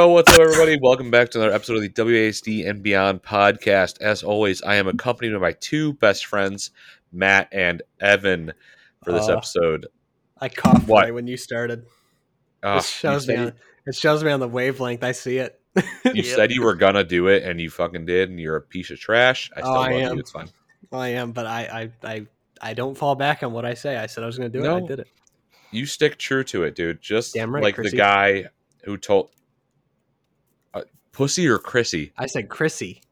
Yo, what's up, everybody? Welcome back to another episode of the WASD and Beyond podcast. As always, I am accompanied by my two best friends, Matt and Evan, for this Uh, episode. I coughed What? right when you started. Ah, it shows me. On, it shows me on the wavelength. I see it. you Yep. said you were gonna do it, and you fucking did, and you're a piece of trash. I Oh, still I am. you. It's fine. I am, but I, I, I, I don't fall back on what I say. I said I was going to do it. I did it. You stick true to it, dude. Just right, like the guy who told uh, Pussy or Chrissy. I said Chrissy.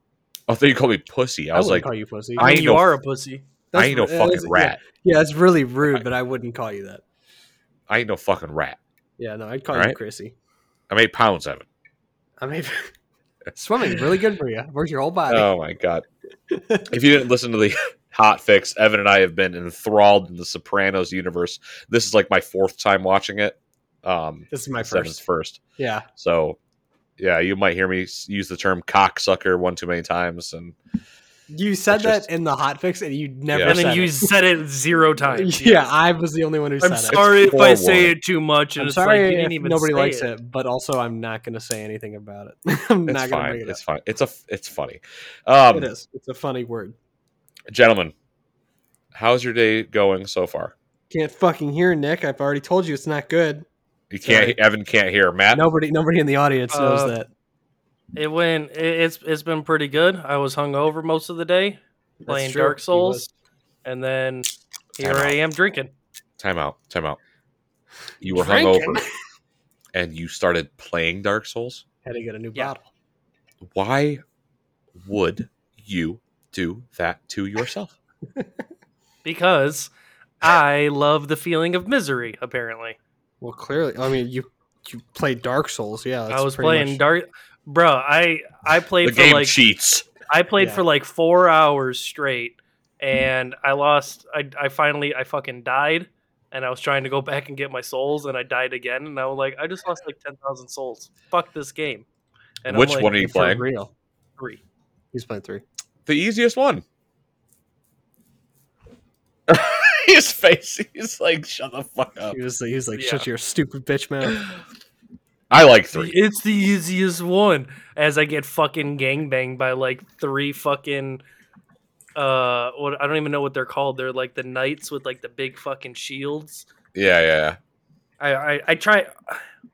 I thought you called me Pussy. I, I, was like, call you pussy. I I mean, you no- are a pussy. I ain't no That's- fucking rat. Yeah, yeah, it's really rude, Right. but I wouldn't call you that. I ain't no fucking rat. Yeah, no, I'd call you Alright. Chrissy. I'm eight pounds, Evan. I mean, swimming really good for you. Where's your whole body? Oh my god! if you didn't listen to the hot fix, Evan and I have been enthralled in the Sopranos universe. This is like my fourth time watching it. Um, this is my first. first. Yeah, So, yeah, you might hear me use the term cocksucker one too many times, and you said that just- in the hot fix, and you never Yeah. And said then you it. said it zero times. yeah, I was the only one who I'm said it. I'm sorry if I say it too much, and I'm it's sorry like you if didn't even nobody say likes it. it. but also I'm not going to say anything about it. I'm it's not going to fine. bring it It's up. fine. It's a. It's funny. Um, it is. It's a funny word. gentlemen, how's your day going so far? Can't fucking hear Nick. I've already told you it's not good. You can't. Sorry. Evan can't hear. Matt. Nobody, nobody in the audience knows Uh, that. It went. It, it's it's been pretty good. I was hungover most of the day playing true. Dark Souls, and then here Time I out. am drinking. Time out. Time out. You were Drinking? hungover, and you started playing Dark Souls. Had to get a new Yeah. bottle. why would you do that to yourself? because I love the feeling of misery. Apparently, Well, clearly, I mean, you you played Dark Souls, yeah. that's I was playing much- Dark. Bro, I I The played for game like cheats. I played Yeah. for like four hours straight, and I lost. I I finally I fucking died, and I was trying to go back and get my souls, and I died again, and I was like, I just lost like ten thousand souls. Fuck this game. And Which like, one are you playing? real. Three. He's playing three. The easiest one. His face. He's like, shut the fuck up. He was, he was like, Yeah. "Shut your stupid bitch mouth." I like three. It's the easiest one. As I get fucking gangbanged by like three fucking. Uh, what I don't even know what they're called. They're like the knights with like the big fucking shields. Yeah, yeah, yeah. I, I I try.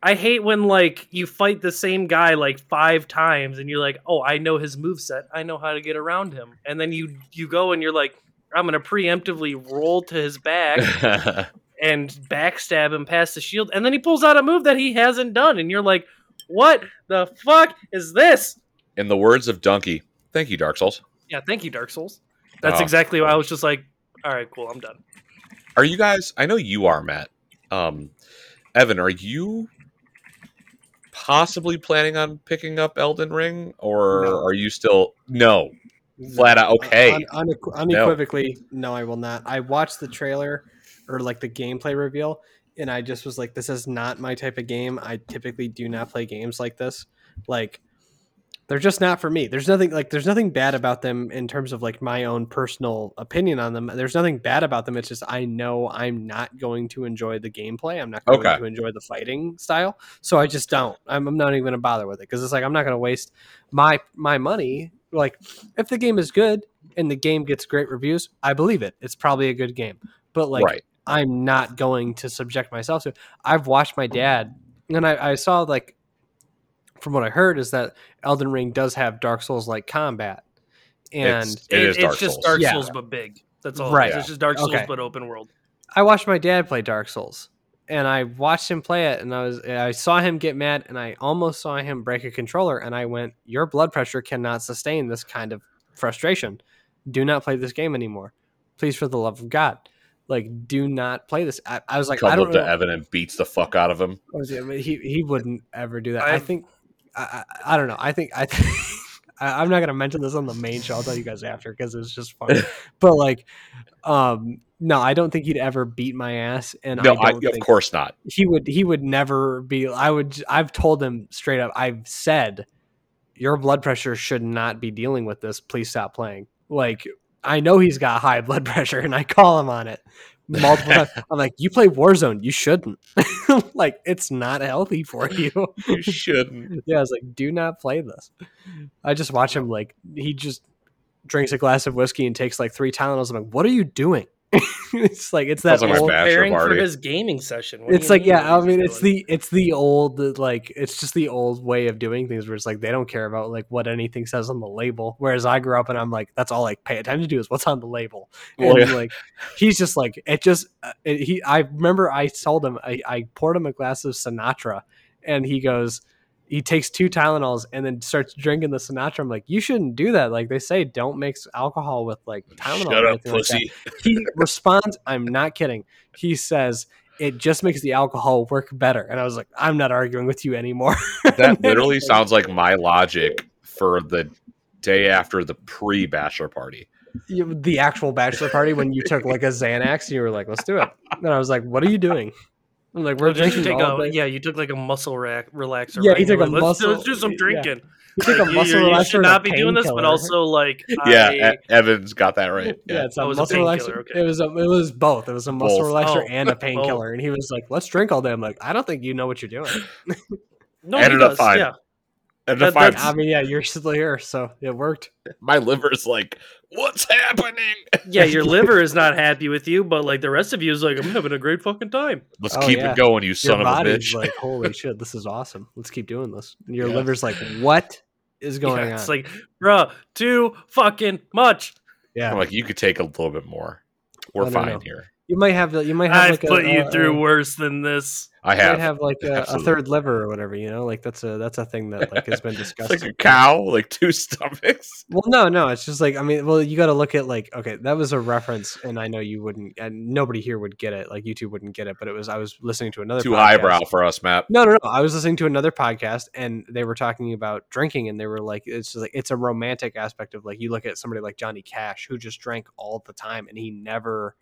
I hate when like you fight the same guy like five times and you're like, oh, I know his moveset. I know how to get around him. And then you you go and you're like, I'm gonna preemptively roll to his back and backstab him past the shield. And then he pulls out a move that he hasn't done, and you're like, what the fuck is this? In the words of Donkey, thank you, Dark Souls. Yeah, thank you, Dark Souls. That's Oh. exactly why I was just like, all right, cool, I'm done. Are you guys? I know you are, Matt. Um, Evan, are you possibly planning on picking up Elden Ring, or No. are you still no? Flat out, okay. Un- unequ- unequivocally, no. I will not. I watched the trailer or like the gameplay reveal, and I just was like, "This is not my type of game. I typically do not play games like this. Like, they're just not for me. There's nothing like there's nothing bad about them in terms of like my own personal opinion on them. There's nothing bad about them. It's just I know I'm not going to enjoy the gameplay. I'm not going Okay. to enjoy the fighting style. So I just don't. I'm, I'm not even going to bother with it because it's like I'm not going to waste my my money. Like if the game is good and the game gets great reviews, I believe it. It's probably a good game. But like right. I'm not going to subject myself to. I've watched my dad, and I, I saw like from what I heard is that Elden Ring does have Dark Souls like combat, and It's- It is it's Dark just Souls. Dark Yeah. Souls but big. That's all. Right. Right. It's just Dark Souls Okay. but open world. I watched my dad play Dark Souls, and I watched him play it, and I was I saw him get mad, and I almost saw him break a controller, and I went, "Your blood pressure cannot sustain this kind of frustration. Do not play this game anymore, please, for the love of God." Like, do not play this. I, I was like, I Comes don't up to know. Evan and beats the fuck out of him. Oh, I was- I mean, he he wouldn't ever do that. I I've- think I, I I don't know. I think I. Think, I I'm not gonna mention this on the main show. I'll tell you guys after because it's just fun. but like, um, no, I don't think he'd ever beat my ass, and No, I I, of course not. he would. He would never be. I would. I've told him straight up. I've said, your blood pressure should not be dealing with this. Please stop playing. Like I know he's got high blood pressure, and I call him on it multiple times. I'm like, you play Warzone, you shouldn't. like it's not healthy for you. You shouldn't. yeah, I was like, do not play this. I just watch him like he just drinks a glass of whiskey and takes like three Tylenols. I'm like, what are you doing? it's like it's that Sounds like old. Preparing for his gaming session. What It's like mean yeah, I mean it's doing? the it's the old like it's just the old way of doing things where it's like they don't care about like what anything says on the label. Whereas I grew up and I'm like that's all I pay attention to is what's on the label. Well, and yeah. like he's just like it just uh, it, he i remember i told him I, I poured him a glass of sinatra and he goes he takes two tylenols and then starts drinking the sinatra. I'm like you shouldn't do that. Like they say don't mix alcohol with like tylenol Shut up, anything like pussy. he responds i'm not kidding. He says it just makes the alcohol work better. And i was like i'm not arguing with you anymore. That literally sounds like my logic for the day after the pre-bachelor party. The actual bachelor party when you took like a xanax and you were like let's do it. And i was like what are you doing I'm like we're Or did you drinking take all a, yeah, you took like a muscle rack relaxer. Yeah, right? he you took were a like, let's, muscle- let's do some yeah. drinking. You took a Like, you- muscle you, relaxer should not be doing this, but also like Yeah, I, E- Evan's got that right. yeah, Yeah. it's a it was a muscle painkiller, relaxer. okay. It was a, it was both. It was a muscle Both. relaxer Oh. and a painkiller. And he was like, "Let's drink all day." I'm like, "I don't think you know what you're doing." no, Ended he up does, fine. Yeah, And That- if I, that's- I mean, yeah, you're still here, so it worked. my liver's like, what's happening? yeah, your liver is not happy with you, but like the rest of you is like, I'm having a great fucking time. Let's Oh, keep yeah. it going, you son your of a bitch. like, "Holy shit, this is awesome! Let's keep doing this." And your Yeah. liver's like, "What is going Yeah, on?" It's like, bruh, too fucking much. yeah, I'm like, you could take a little bit more. We're fine know. here. you might have you might have I've like put a, you a- through a- worse than this. I you might have. have like a, a third liver or whatever. You know, like that's a that's a thing that like has been discussed. like a cow, like two stomachs. Well, no, no. It's just like I mean, well, you got to look at like okay, that was a reference, and I know you wouldn't, and nobody here would get it. Like YouTube wouldn't get it, but it was I was listening to another Too podcast. highbrow for us, Matt. No, no, no. I was listening to another podcast, and they were talking about drinking, and they were like, it's just like it's a romantic aspect of like you look at somebody like Johnny Cash who just drank all the time, and he never,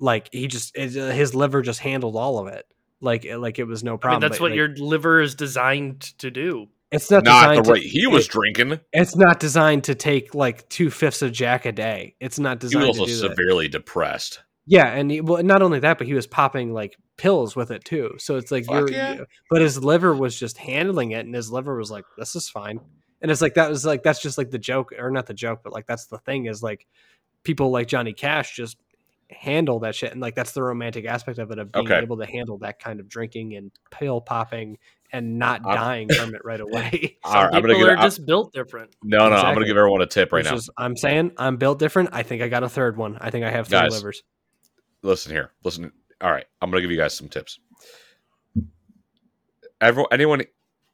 like he just his, uh, his liver just handled all of it. Like, like it was no I mean, problem. that's but, what like, your liver is designed to do. It's not Not designed the to- right. He was it- drinking. It's not designed to take like two fifths of Jack a day. It's not designed. He designed was to also do that. severely depressed. Yeah, and he, well, not only that, but he was popping like pills with it too. So it's like Fuck you're, yeah. but his liver was just handling it, and his liver was like, "This is fine." And it's like that was like that's just like the joke, or not the joke, but like that's the thing is like people like Johnny Cash just handle that shit, and like that's the romantic aspect of it of being Okay. able to handle that kind of drinking and pill popping and not I'm- dying from it right away. Some All right, I'm people gonna give. are I'm- uh, just built different. no, no, I'm gonna give everyone a tip right Which now. is- I'm saying I'm built different. I think I got a third one. I think I have three Guys. livers. Listen here. Listen. All right, I'm gonna give you guys some tips. Everyone, anyone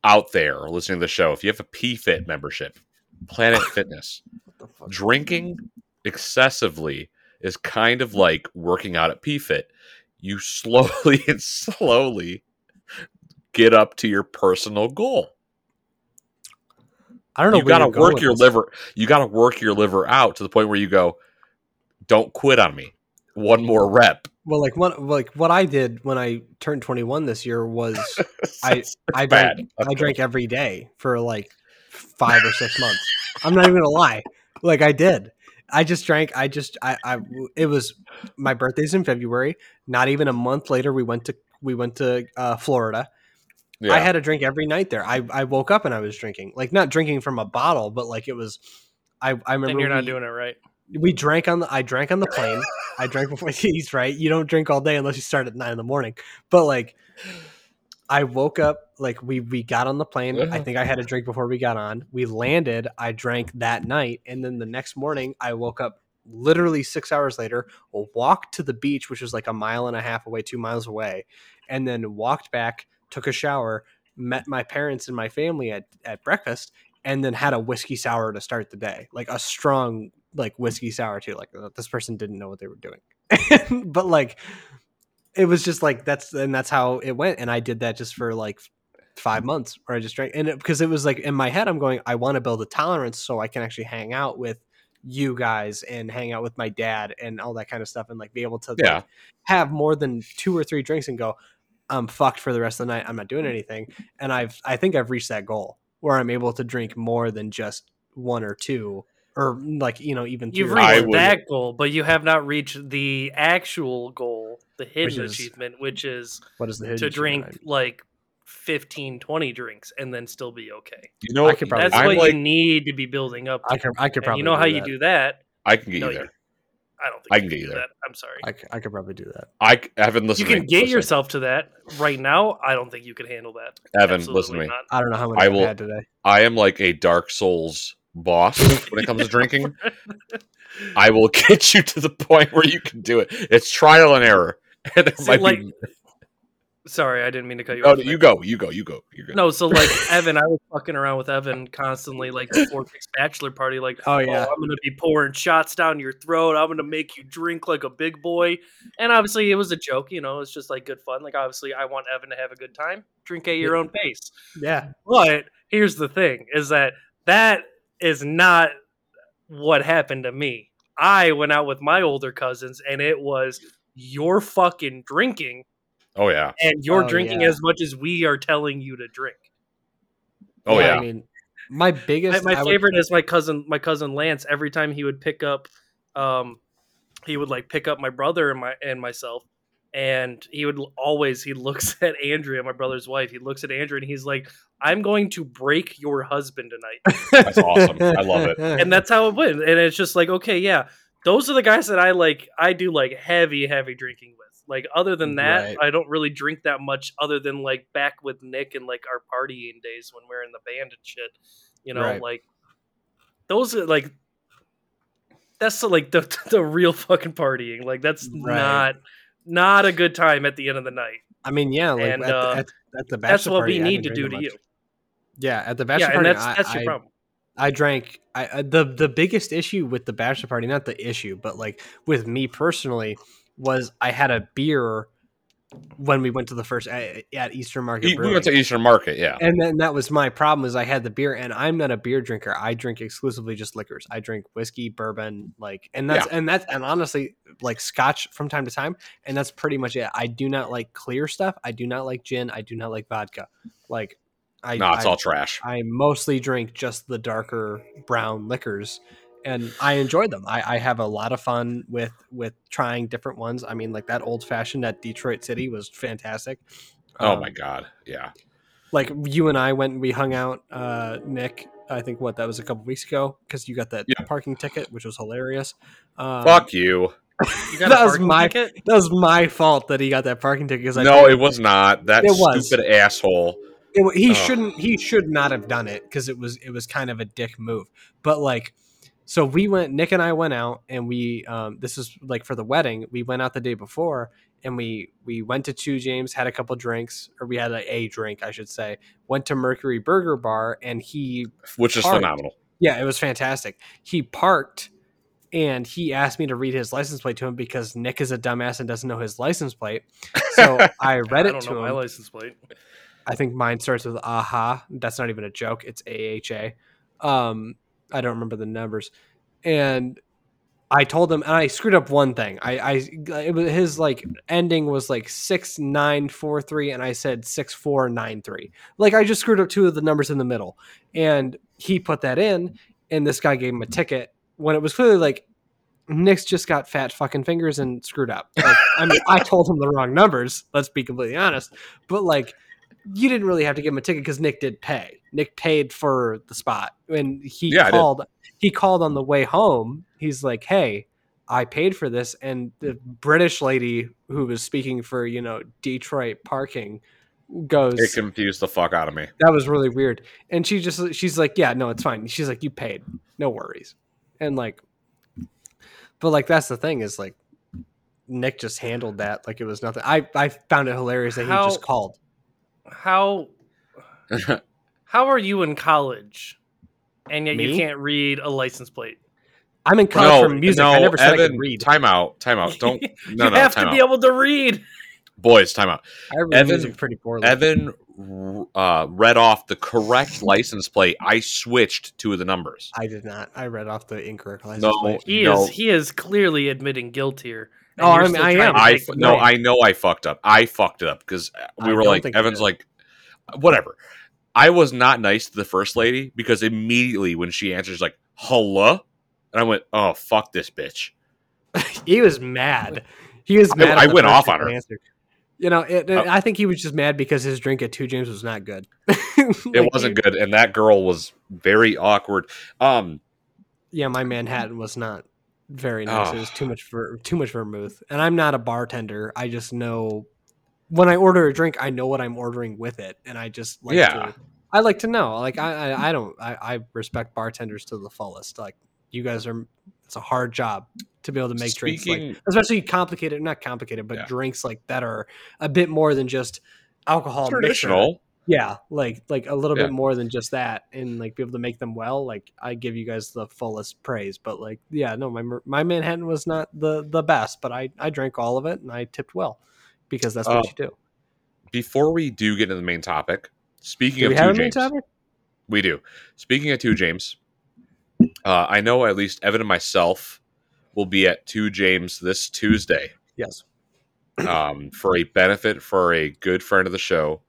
out there listening to the show, if you have a PFIT membership, Planet Fitness, What the fuck? drinking excessively is kind of like working out at PFIT. You slowly and slowly get up to your personal goal. I don't know. You got to work your liver. You got to work your liver out to the point where you go, "Don't quit on me. One more rep." Well, like what like what I did when I turned 21 this year was I I bad. drank I drank every day for like five or six months. I'm not even gonna lie. Like I did. I just drank. I just I I it was my birthday's in February. Not even a month later, we went to we went to uh, Florida. Yeah. I had a drink every night there. I I woke up and I was drinking. Like not drinking from a bottle, but like it was. I I remember Then you're not we- doing it right. we drank on the I drank on the plane. I drank before he's right. You don't drink all day unless you start at nine in the morning. But like I woke up like we we got on the plane. I Uh-huh. think I had a drink before we got on. We landed. I drank that night, and then the next morning I woke up literally six hours later. Walked to the beach, which was like a mile and a half away, two miles away, and then walked back. Took a shower. Met my parents and my family at at breakfast, and then had a whiskey sour to start the day, like a strong like whiskey sour too. Like this person didn't know what they were doing, but like it was just like that's and that's how it went. And I did that just for like five months, where I just drank, and because it, was like in my head, I'm going, I want to build a tolerance so I can actually hang out with you guys and hang out with my dad and all that kind of stuff, and like be able to Yeah. like, have more than two or three drinks and go, I'm fucked for the rest of the night. I'm not doing mm. anything. And I've I think I've reached that goal where I'm able to drink more than just one or two or mm, like you know even You've three or I reached four. would- that goal, but you have not reached the actual goal, the hidden is- achievement, which is what is the hidden to drink achievement? like 15, 20 drinks and then still be okay. You know, I could probably- That's I'm what like, you need to be building up. To. I can, I could And probably you know how do you do that? I can get No, you you- there. I don't think I can get you there. that. I'm sorry. I could probably do that. I, Evan, listen you to can me. get Listen. yourself to that right now. I don't think you can handle that. Evan, Absolutely listen to me. not. I don't know how many I I will- had today. I am like a Dark Souls boss when it comes to drinking. I will get you to the point where you can do it. It's trial and error. And there See, might like, be, Sorry, I didn't mean to cut you oh, off. you go, you go, you go. You're good. No, so like Evan, I was fucking around with Evan constantly, like before Nick's bachelor party, like, Oh oh, yeah. I'm gonna be pouring shots down your throat. I'm gonna make you drink like a big boy. And obviously, it was a joke. You know, it's just like good fun. Like, obviously, I want Evan to have a good time. Drink at your own pace. Yeah. But here's the thing: is that that is not what happened to me. I went out with my older cousins, and it was you're fucking drinking, Oh yeah. and you're Oh, drinking yeah. as much as we are telling you to drink. Oh yeah. I mean, my My, biggest my I would- favorite is my cousin, my cousin Lance. Every time he would pick up, um, he would like pick up my brother and my and myself, and he would always he looks at Andrea, my brother's wife. He looks at Andrea and he's like, "I'm going to break your husband tonight." That's awesome. I love it. and that's how it went. And it's just like, okay, yeah, those are the guys that I like. I do like heavy, heavy drinking with. Like other than that, Right. I don't really drink that much. Other than like back with Nick and like our partying days when we are in the band and shit. You know, Right. like those are like that's the, like the the real fucking partying. Like that's Right. not not a good time at the end of the night. I mean, yeah, like And, at, uh, the, at, at the bachelor That's what party, we need to do to that you. Yeah, at the bachelor Yeah, and party, that's I, that's your I- problem. I drank I, I the the biggest issue with the bachelor party, not the issue, but like with me personally, was I had a beer when we went to the first at, at Eastern Market. E- We went to Eastern Market, yeah. and then that was my problem is I had the beer and I'm not a beer drinker. I drink exclusively just liquors. I drink whiskey, bourbon, like and that's and that's and honestly like scotch from time to time and that's pretty much it. I do not like clear stuff. I do not like gin. I do not like vodka. Like I No, it's I, all trash. I mostly drink just the darker brown liquors and I enjoy them. I, I have a lot of fun with with trying different ones. I mean like that old fashioned at Detroit City was fantastic. Oh Um, my god, yeah. like you and I went and we hung out, uh, Nick. I think what that was a couple weeks ago because you got that Yeah. parking ticket, which was hilarious. Um, Fuck you. You that was my- ticket? That was my fault that he got that parking ticket because I No, it was not. That It was. stupid asshole. it, he Ugh. shouldn't he should not have done it because it was it was kind of a dick move. But like, so we went. Nick and I went out and we um, this is like for the wedding. We went out the day before and we we went to Two James, had a couple drinks, or we had a, a drink, I should say. Went to Mercury Burger Bar and he Which is phenomenal. Yeah, it was fantastic. He parked and he asked me to read his license plate to him because Nick is a dumbass and doesn't know his license plate. So I read I it don't to know my license plate. I think mine starts with aha. That's not even a joke. It's AHA. Um, I don't remember the numbers. And I told him, and I screwed up one thing. I, I, it was his like ending was like six nine four three, and I said six four nine three. Like I just screwed up two of the numbers in the middle, and he put that in, and this guy gave him a ticket when it was clearly like Nick's just got fat fucking fingers and screwed up. Like, I mean, I told him the wrong numbers. Let's be completely honest, but like you didn't really have to give him a ticket because Nick did pay. Nick paid for the spot, and he Yeah, called. He called on the way home he's like, "Hey, I paid for this," and the British lady who was speaking for you know Detroit parking goes, It confused the fuck out of me. "That was really weird," and she just she's like, "Yeah, no, it's fine." She's like, "You paid, no worries," and like, but like that's the thing is like. Nick just handled that like it was nothing. I, I found it hilarious that he just called. How how are you in college, and yet you can't read a license plate? I'm in college no, for music. no, I never said I Evan, could read. time out, time out. Don't no you no have to out. be able to read. Boys, time out. I read Evan- music pretty poorly. Evan uh, read off the correct license plate. I switched two of the numbers. I did not. I read off the incorrect license No, plate. He No. is he is clearly admitting guilt here. Oh, I mean, I am. I f- no. I know I fucked up. I fucked it up because we I were like, Evan's like, whatever. I was not nice to the first lady because immediately when she answers like, hello, and I went, oh fuck this bitch. he was mad. He was mad. at I went off on her. answered. You know, it, Oh. I think he was just mad because his drink at Two James was not good. It wasn't good, and that girl was very awkward. Um, Yeah, my Manhattan was not very nice. It was Oh. too much for too much vermouth. And I'm not a bartender. I just know when I order a drink, I know what I'm ordering with it, and I just like Yeah. to, I like to know. Like I, I, I don't. I, I respect bartenders to the fullest. Like you guys are. It's a hard job to be able to make drinks, like, especially complicated, not complicated, but Yeah. drinks like that are a bit more than just alcohol. mixer. Yeah, like like a little Yeah. bit more than just that, and like be able to make them well. Like I give you guys the fullest praise, but like yeah, no, my my Manhattan was not the the best, but I I drank all of it and I tipped well because that's what Oh, you do. Before we do get into the main topic, speaking Do of two have a main James, topic? we do. Speaking of two James, uh, I know at least Evan and myself will be at two James this Tuesday. Yes. um, for a benefit for a good friend of the show.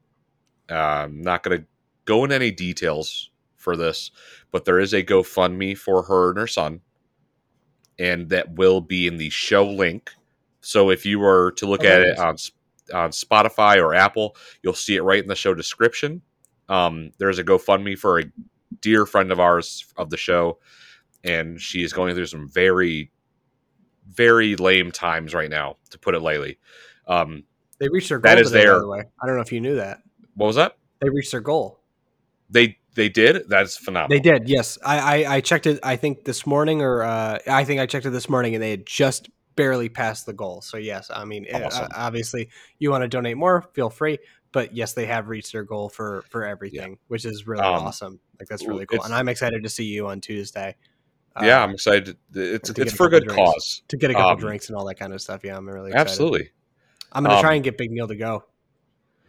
I'm not going to go into any details for this, but there is a GoFundMe for her and her son, and that will be in the show link. So if you were to look Oh, at it on on Spotify or Apple, you'll see it right in the show description. Um, there's a GoFundMe for a dear friend of ours of the show, and she is going through some very, very lame times right now, to put it lightly. Um, They reached their goal. That is today, by the way. I don't know if you knew that. What was that? They reached their goal. They they did. That's phenomenal. They did. Yes, I I, I checked it. I think this morning, or uh, I think I checked it this morning, and they had just barely passed the goal. So yes, I mean, uh, Awesome. obviously, you want to donate more, feel free. But yes, they have reached their goal for for everything, which is really Um, awesome. Like that's really cool, and I'm excited to see you on Tuesday. uh, yeah, I'm excited. It's it's for a good drinks. cause. to get a couple um, drinks and all that kind of stuff. Yeah, I'm really excited. Absolutely. I'm gonna try Um, and get Big Neil to go.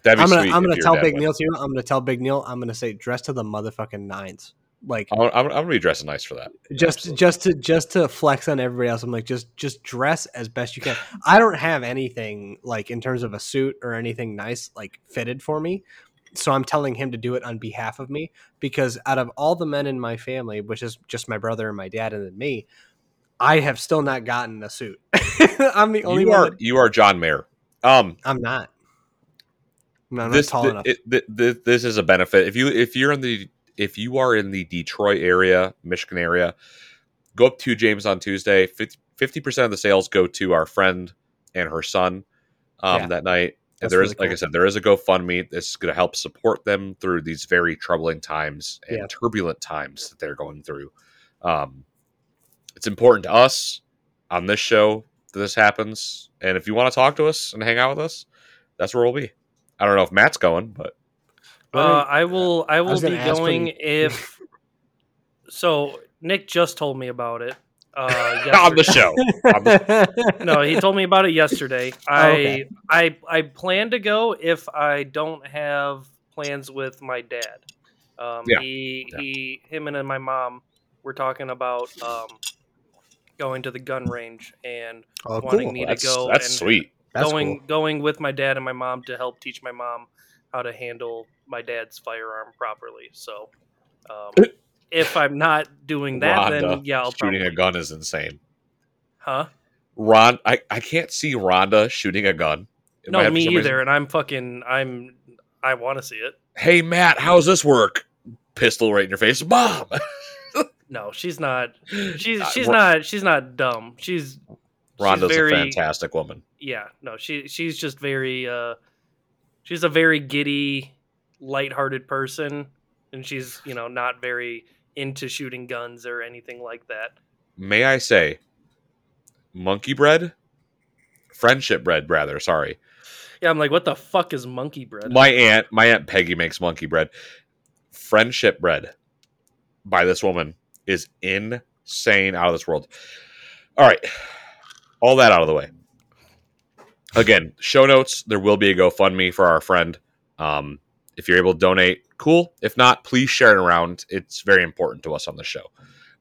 That'd be I'm gonna sweet. I'm gonna tell Big. Neil too. I'm gonna tell Big Neil. I'm gonna say dress to the motherfucking nines. Like I'm, I'm, I'm gonna be dressing nice for that. just Absolutely. just to just to flex on everybody else i'm like just just dress as best you can i don't have anything like in terms of a suit or anything nice like fitted for me so i'm telling him to do it on behalf of me because out of all the men in my family which is just my brother and my dad and then me i have still not gotten a suit i'm the only you one are that, you are John Mayer. Um, i'm not this tall enough it- thi- thi- this is a benefit if you if you're in the if you are in the Detroit area, Michigan area, go up to James on Tuesday. Fifty percent of the sales go to our friend and her son um, Yeah. that night. And That's there is, really like I said, there is a GoFundMe that's going to help support them through these very troubling times and Yeah. turbulent times that they're going through. Um, it's important to us on this show that this happens. And if you want to talk to us and hang out with us, that's where we'll be. I don't know if Matt's going, but Uh, I will. I will was be gonna when- if. So Nick just told me about it. Uh, on the yesterday. show. no, he told me about it yesterday. I Oh, okay. I I plan to go if I don't have plans with my dad. Um, Yeah. He Yeah. he him and my mom were talking about um, going to the gun range and oh, wanting cool. me to that's go that's and sweet. That's going cool. going with my dad and my mom to help teach my mom how to handle my dad's firearm properly. So, um, if I'm not doing that, Rhonda then yeah, I'll probably. shooting probably, a gun is insane. Huh? Ron, I, I can't see Rhonda shooting a gun. It No, me reason- either. And I'm fucking. I'm. I want to see it. Hey Matt, how's this work? Pistol right in your face, mom. No, she's not. She's Uh, she's Ro- not. She's not dumb. She's Rhonda's very- a fantastic woman. yeah. No, she she's just very. uh She's a very giddy, lighthearted person, and she's you know not very into shooting guns or anything like that. May I say, monkey bread, friendship bread, rather. Sorry, Yeah, I'm like, what the fuck is monkey bread? my aunt, my aunt Peggy makes monkey bread. Friendship bread by this woman is insane, out of this world. All right, all that out of the way. Again, show notes. There will be a GoFundMe for our friend. Um, if you're able to donate, cool. If not, please share it around. It's very important to us on the show.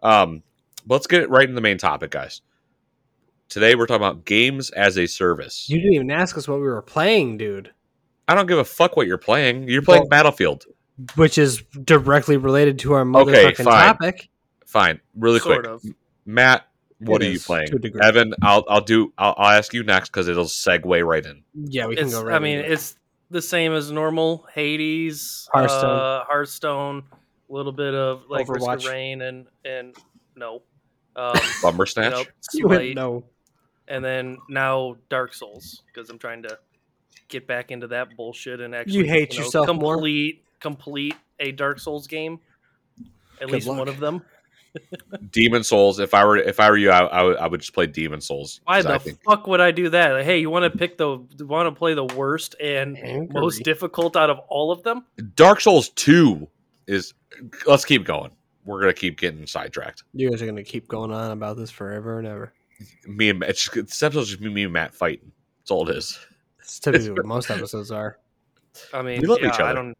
Um, let's get right in the main topic, guys. Today we're talking about games as a service. You didn't even ask us what we were playing, dude. I don't give a fuck what you're playing. You're playing Well- Battlefield. Which is directly related to our motherfucking fine. topic. Fine, really sort quick. of. Matt, what It are you playing? to a degree. Evan, I'll I'll do I'll, I'll ask you next because it'll segue right in. Yeah, we can It's, go right. I mean, into it's the same as normal. Hades, Hearthstone. uh, Hearthstone, a little bit of like Risk Overwatch. of Rain, and and no, um, Bumper snatch. You went Smite, no. and then now Dark Souls because I'm trying to get back into that bullshit and actually you hate know, yourself more? complete complete a Dark Souls game. At Good least luck. one of them. Demon Souls. If I were if I were you, I, I, would, I would just play Demon Souls. Why the think fuck would I do that? Like, hey, you want to pick the want to play the worst and Angry. most difficult out of all of them? Dark Souls Two is. Let's keep going. We're gonna keep getting sidetracked. You guys are gonna keep going on about this forever and ever. Me and it's just, this episode's just me and Matt fighting. That's all it is. It's typically what most episodes are. I mean, We love yeah, each I other. don't.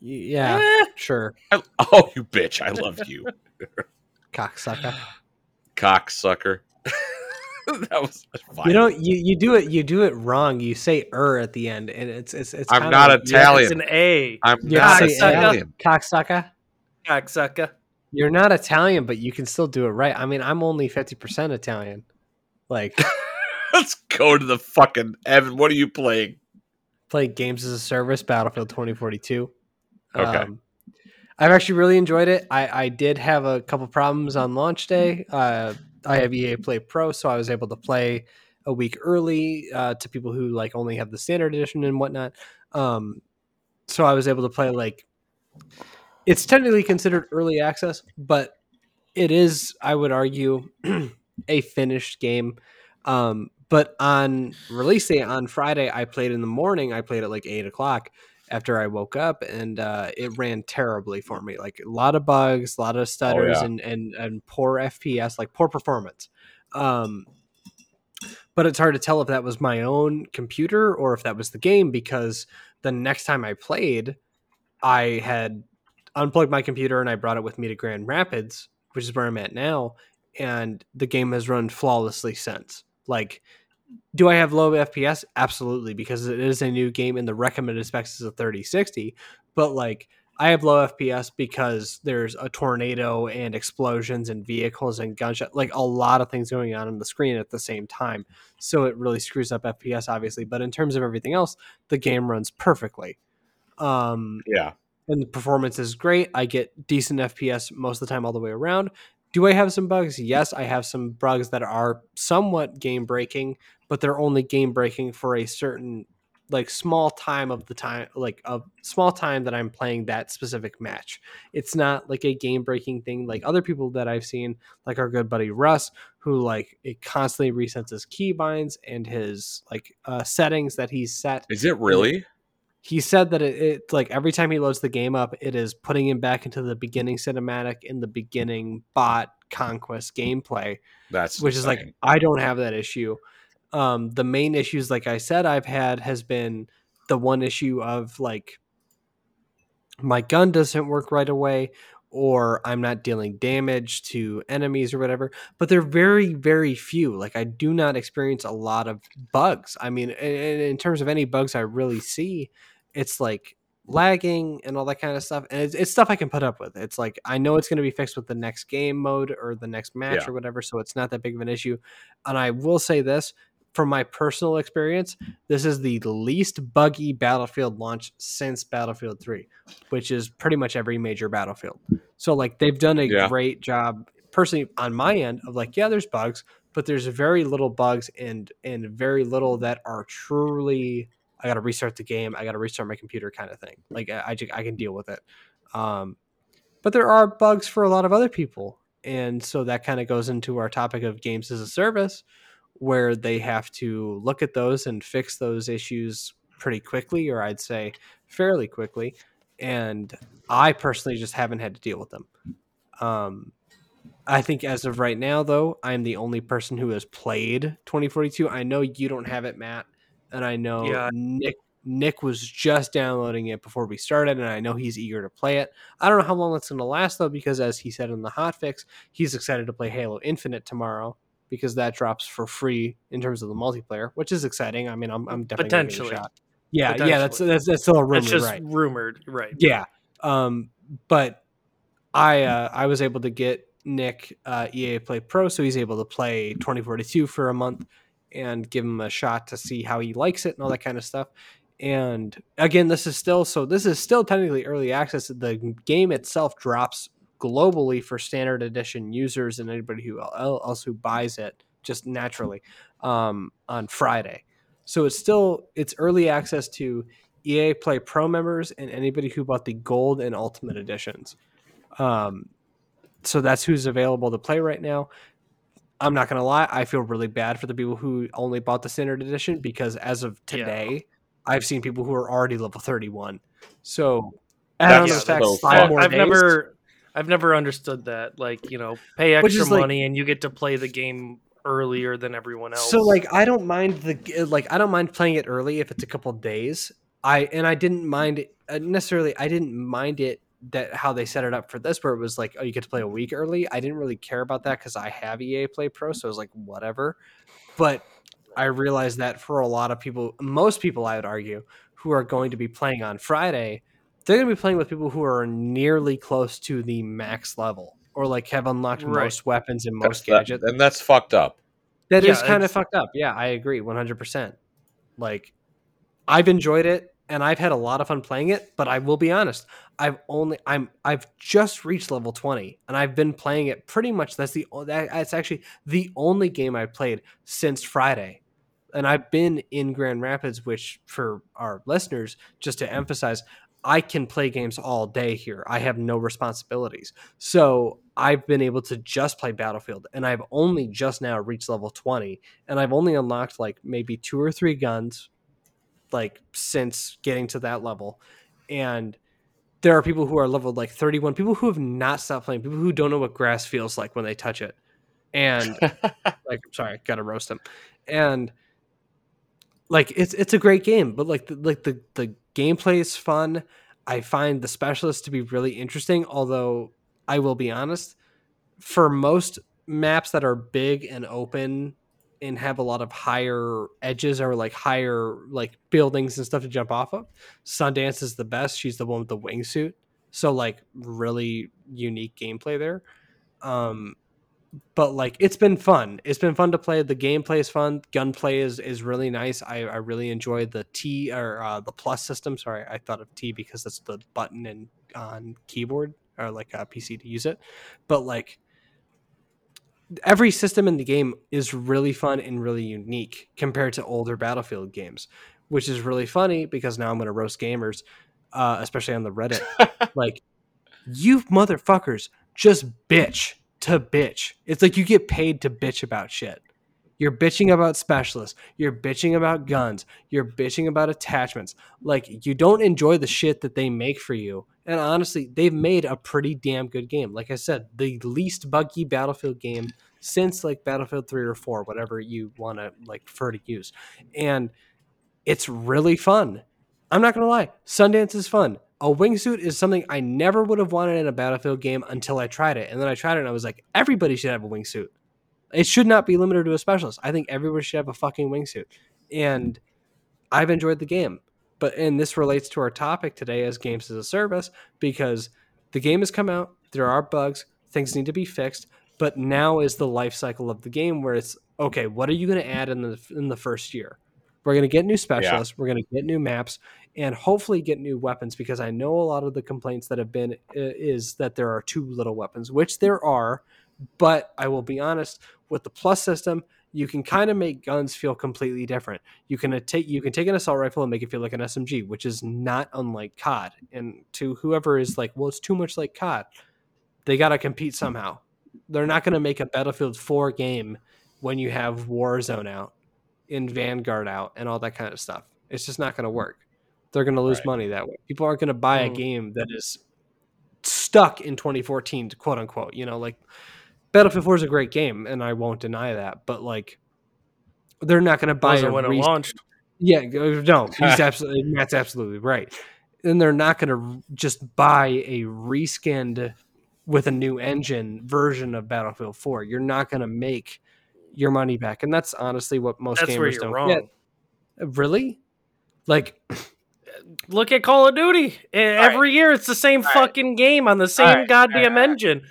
Y- Yeah, Eh, sure. I, oh, you bitch! I love you, Cocksucker. cocksucker. that was fine. You know, you, you do it you do it wrong. You say er at the end, and it's it's it's. I'm not like- Italian. it's an A, I'm You not have Italian. Cocksucker. cocksucker. You're not Italian, but you can still do it right. I mean, I'm only fifty percent Italian. Like Let's go to the fucking Evan. What are you playing? play games as a service, Battlefield 2042. Okay. Um, I've actually really enjoyed it. I, I did have a couple problems on launch day. Uh, I have EA Play Pro, so I was able to play a week early uh, to people who like only have the standard edition and whatnot. Um, so I was able to play like it's technically considered early access, but it is, I would argue, a finished game. Um, but on release day on Friday, I played in the morning. I played at like eight o'clock after I woke up, and uh, it ran terribly for me. Like a lot of bugs, a lot of stutters, yeah. and and and poor FPS, like poor performance. Um, but it's hard to tell if that was my own computer or if that was the game because the next time I played, I had unplugged my computer and I brought it with me to Grand Rapids, which is where I'm at now, and the game has run flawlessly since. Like, do I have low FPS? Absolutely, because it is a new game and the recommended specs is a 3060. But like, I have low FPS because there's a tornado and explosions and vehicles and gunshot, like a lot of things going on on the screen at the same time. So it really screws up FPS, obviously. But in terms of everything else, the game runs perfectly. Um, Yeah. and the performance is great. I get decent FPS most of the time all the way around. Do I have some bugs? Yes, I have some bugs that are somewhat game breaking, but they're only game breaking for a certain like small time of the time like a small time that I'm playing that specific match. It's not like a game breaking thing like other people that I've seen like our good buddy Russ who like it constantly resets his keybinds and his like uh settings that he's set Is it really? he said that it, it's like every time he loads the game up, it is putting him back into the beginning cinematic in the beginning bot conquest gameplay, That's which is like. I don't have that issue. Um, the main issues, like I said, I've had has been the one issue of like my gun doesn't work right away, or I'm not dealing damage to enemies or whatever. But they're very, very few. Like I do not experience a lot of bugs. I mean, in, in terms of any bugs I really see, it's like lagging and all that kind of stuff. And it's, it's stuff I can put up with. It's like I know it's going to be fixed with the next game mode or the next match Yeah. or whatever, so it's not that big of an issue. And I will say this from my personal experience, this is the least buggy Battlefield launch since Battlefield 3, which is pretty much every major Battlefield. So like they've done a Yeah. great job personally on my end of like, yeah, there's bugs, but there's very little bugs and and very little that are truly I got to restart the game, I got to restart my computer kind of thing. Like I I, I can deal with it. Um, but there are bugs for a lot of other people, and so that kind of goes into our topic of games as a service, where they have to look at those and fix those issues pretty quickly, or I'd say fairly quickly. And I personally just haven't had to deal with them. Um, I think as of right now, though, I'm the only person who has played 2042. I know you don't have it, Matt, and I know Yeah. Nick. Nick was just downloading it before we started, and I know he's eager to play it. I don't know how long it's going to last though, because as he said in the hotfix, he's excited to play Halo Infinite tomorrow because that drops for free in terms of the multiplayer, which is exciting. I mean, I'm, I'm definitely gonna give it a Potentially. shot. Yeah, yeah, that's, that's that's still a rumor, It's just right? rumored, right? Yeah. Um, but I uh, I was able to get Nick uh, EA Play Pro, so he's able to play 2042 for a month and give him a shot to see how he likes it and all that kind of stuff. And again, this is still so this is still technically early access. The game itself drops globally for standard edition users and anybody who else who buys it just naturally um, on Friday. So it's still it's early access to EA Play Pro members and anybody who bought the gold and ultimate editions. Um, so that's who's available to play right now. I'm not gonna lie, I feel really bad for the people who only bought the standard edition because as of Yeah. today, I've seen people who are already level 31. So I don't know if that's five more I've days. never, I've never understood that. Like, you know, pay extra like- money and you get to play the game earlier than everyone else. So like I don't mind the like I don't mind playing it early if it's a couple days. I and I didn't mind it uh, necessarily. I didn't mind it that how they set it up for this, where it was like, oh, you get to play a week early. I didn't really care about that because I have EA Play Pro, so I was like, whatever. But I realized that for a lot of people, most people, I would argue, who are going to be playing on Friday, they're going to be playing with people who are nearly close to the max level or like have unlocked Right. most weapons and That's most that- gadgets. and that's fucked up. That is Yeah, kind of fucked up. Yeah, I agree 100%. Like I've enjoyed it and I've had a lot of fun playing it, but I will be honest, I've only I'm I've just reached level 20 and I've been playing it pretty much that's the o- that, that's actually the only game I've played since Friday. And I've been in Grand Rapids which for our listeners just to emphasize I can play games all day here. I have no responsibilities. So I've been able to just play Battlefield and I've only just now reached level 20 and I've only unlocked like maybe two or three guns like since getting to that level. And there are people who are leveled like 31, people who have not stopped playing, people who don't know what grass feels like when they touch it. And like sorry, gotta roast them. And like it's it's a great game, but like the, like the the gameplay is fun. I find the specialists to be really interesting, although I will be honest, for most maps that are big and open and have a lot of higher edges or like higher like buildings and stuff to jump off of, Sundance is the best. She's the one with the wingsuit. So like really unique gameplay there. Um but like it's been fun. It's been fun to play. The gameplay is fun. Gunplay is is really nice. I, I really enjoy the T or uh, the plus system. Sorry, I thought of T because that's the button and on keyboard or like a PC to use it. But like every system in the game is really fun and really unique compared to older Battlefield games, which is really funny because now I'm going to roast gamers, uh, especially on the Reddit. like, you motherfuckers just bitch to bitch. It's like you get paid to bitch about shit. You're bitching about specialists. You're bitching about guns. You're bitching about attachments. Like, you don't enjoy the shit that they make for you. And honestly, they've made a pretty damn good game. Like I said, the least buggy Battlefield game since like Battlefield 3 or 4, whatever you want to like prefer to use. And it's really fun. I'm not going to lie, Sundance is fun. A wingsuit is something I never would have wanted in a Battlefield game until I tried it. And then I tried it and I was like, everybody should have a wingsuit. It should not be limited to a specialist. I think everybody should have a fucking wingsuit. And I've enjoyed the game. But and this relates to our topic today as games as a service because the game has come out, there are bugs, things need to be fixed, but now is the life cycle of the game where it's okay, what are you going to add in the in the first year? We're going to get new specialists, we're going to get new maps, and hopefully get new weapons because I know a lot of the complaints that have been i- is that there are too little weapons, which there are. But I will be honest, with the plus system, you can kind of make guns feel completely different. You can uh, take you can take an assault rifle and make it feel like an SMG, which is not unlike COD. And to whoever is like, well, it's too much like COD, they got to compete somehow. They're not going to make a Battlefield 4 game when you have Warzone out, in Vanguard out, and all that kind of stuff. It's just not going to work. They're going to lose Right. money that way. People aren't going to buy a Mm. game that is stuck in 2014, quote unquote. You know, like Battlefield 4 is a great game, and I won't deny that. But like, they're not going to buy a when it launched. yeah, go- no, he's absolutely Matt's absolutely right. And they're not going to just buy a reskinned with a new engine version of Battlefield 4. You're not going to make your money back, and that's honestly what most That's gamers don't wrong. get. Really? Like, Look at Call of Duty. Every year, it's the same right. fucking game on the same right, goddamn right, right. engine.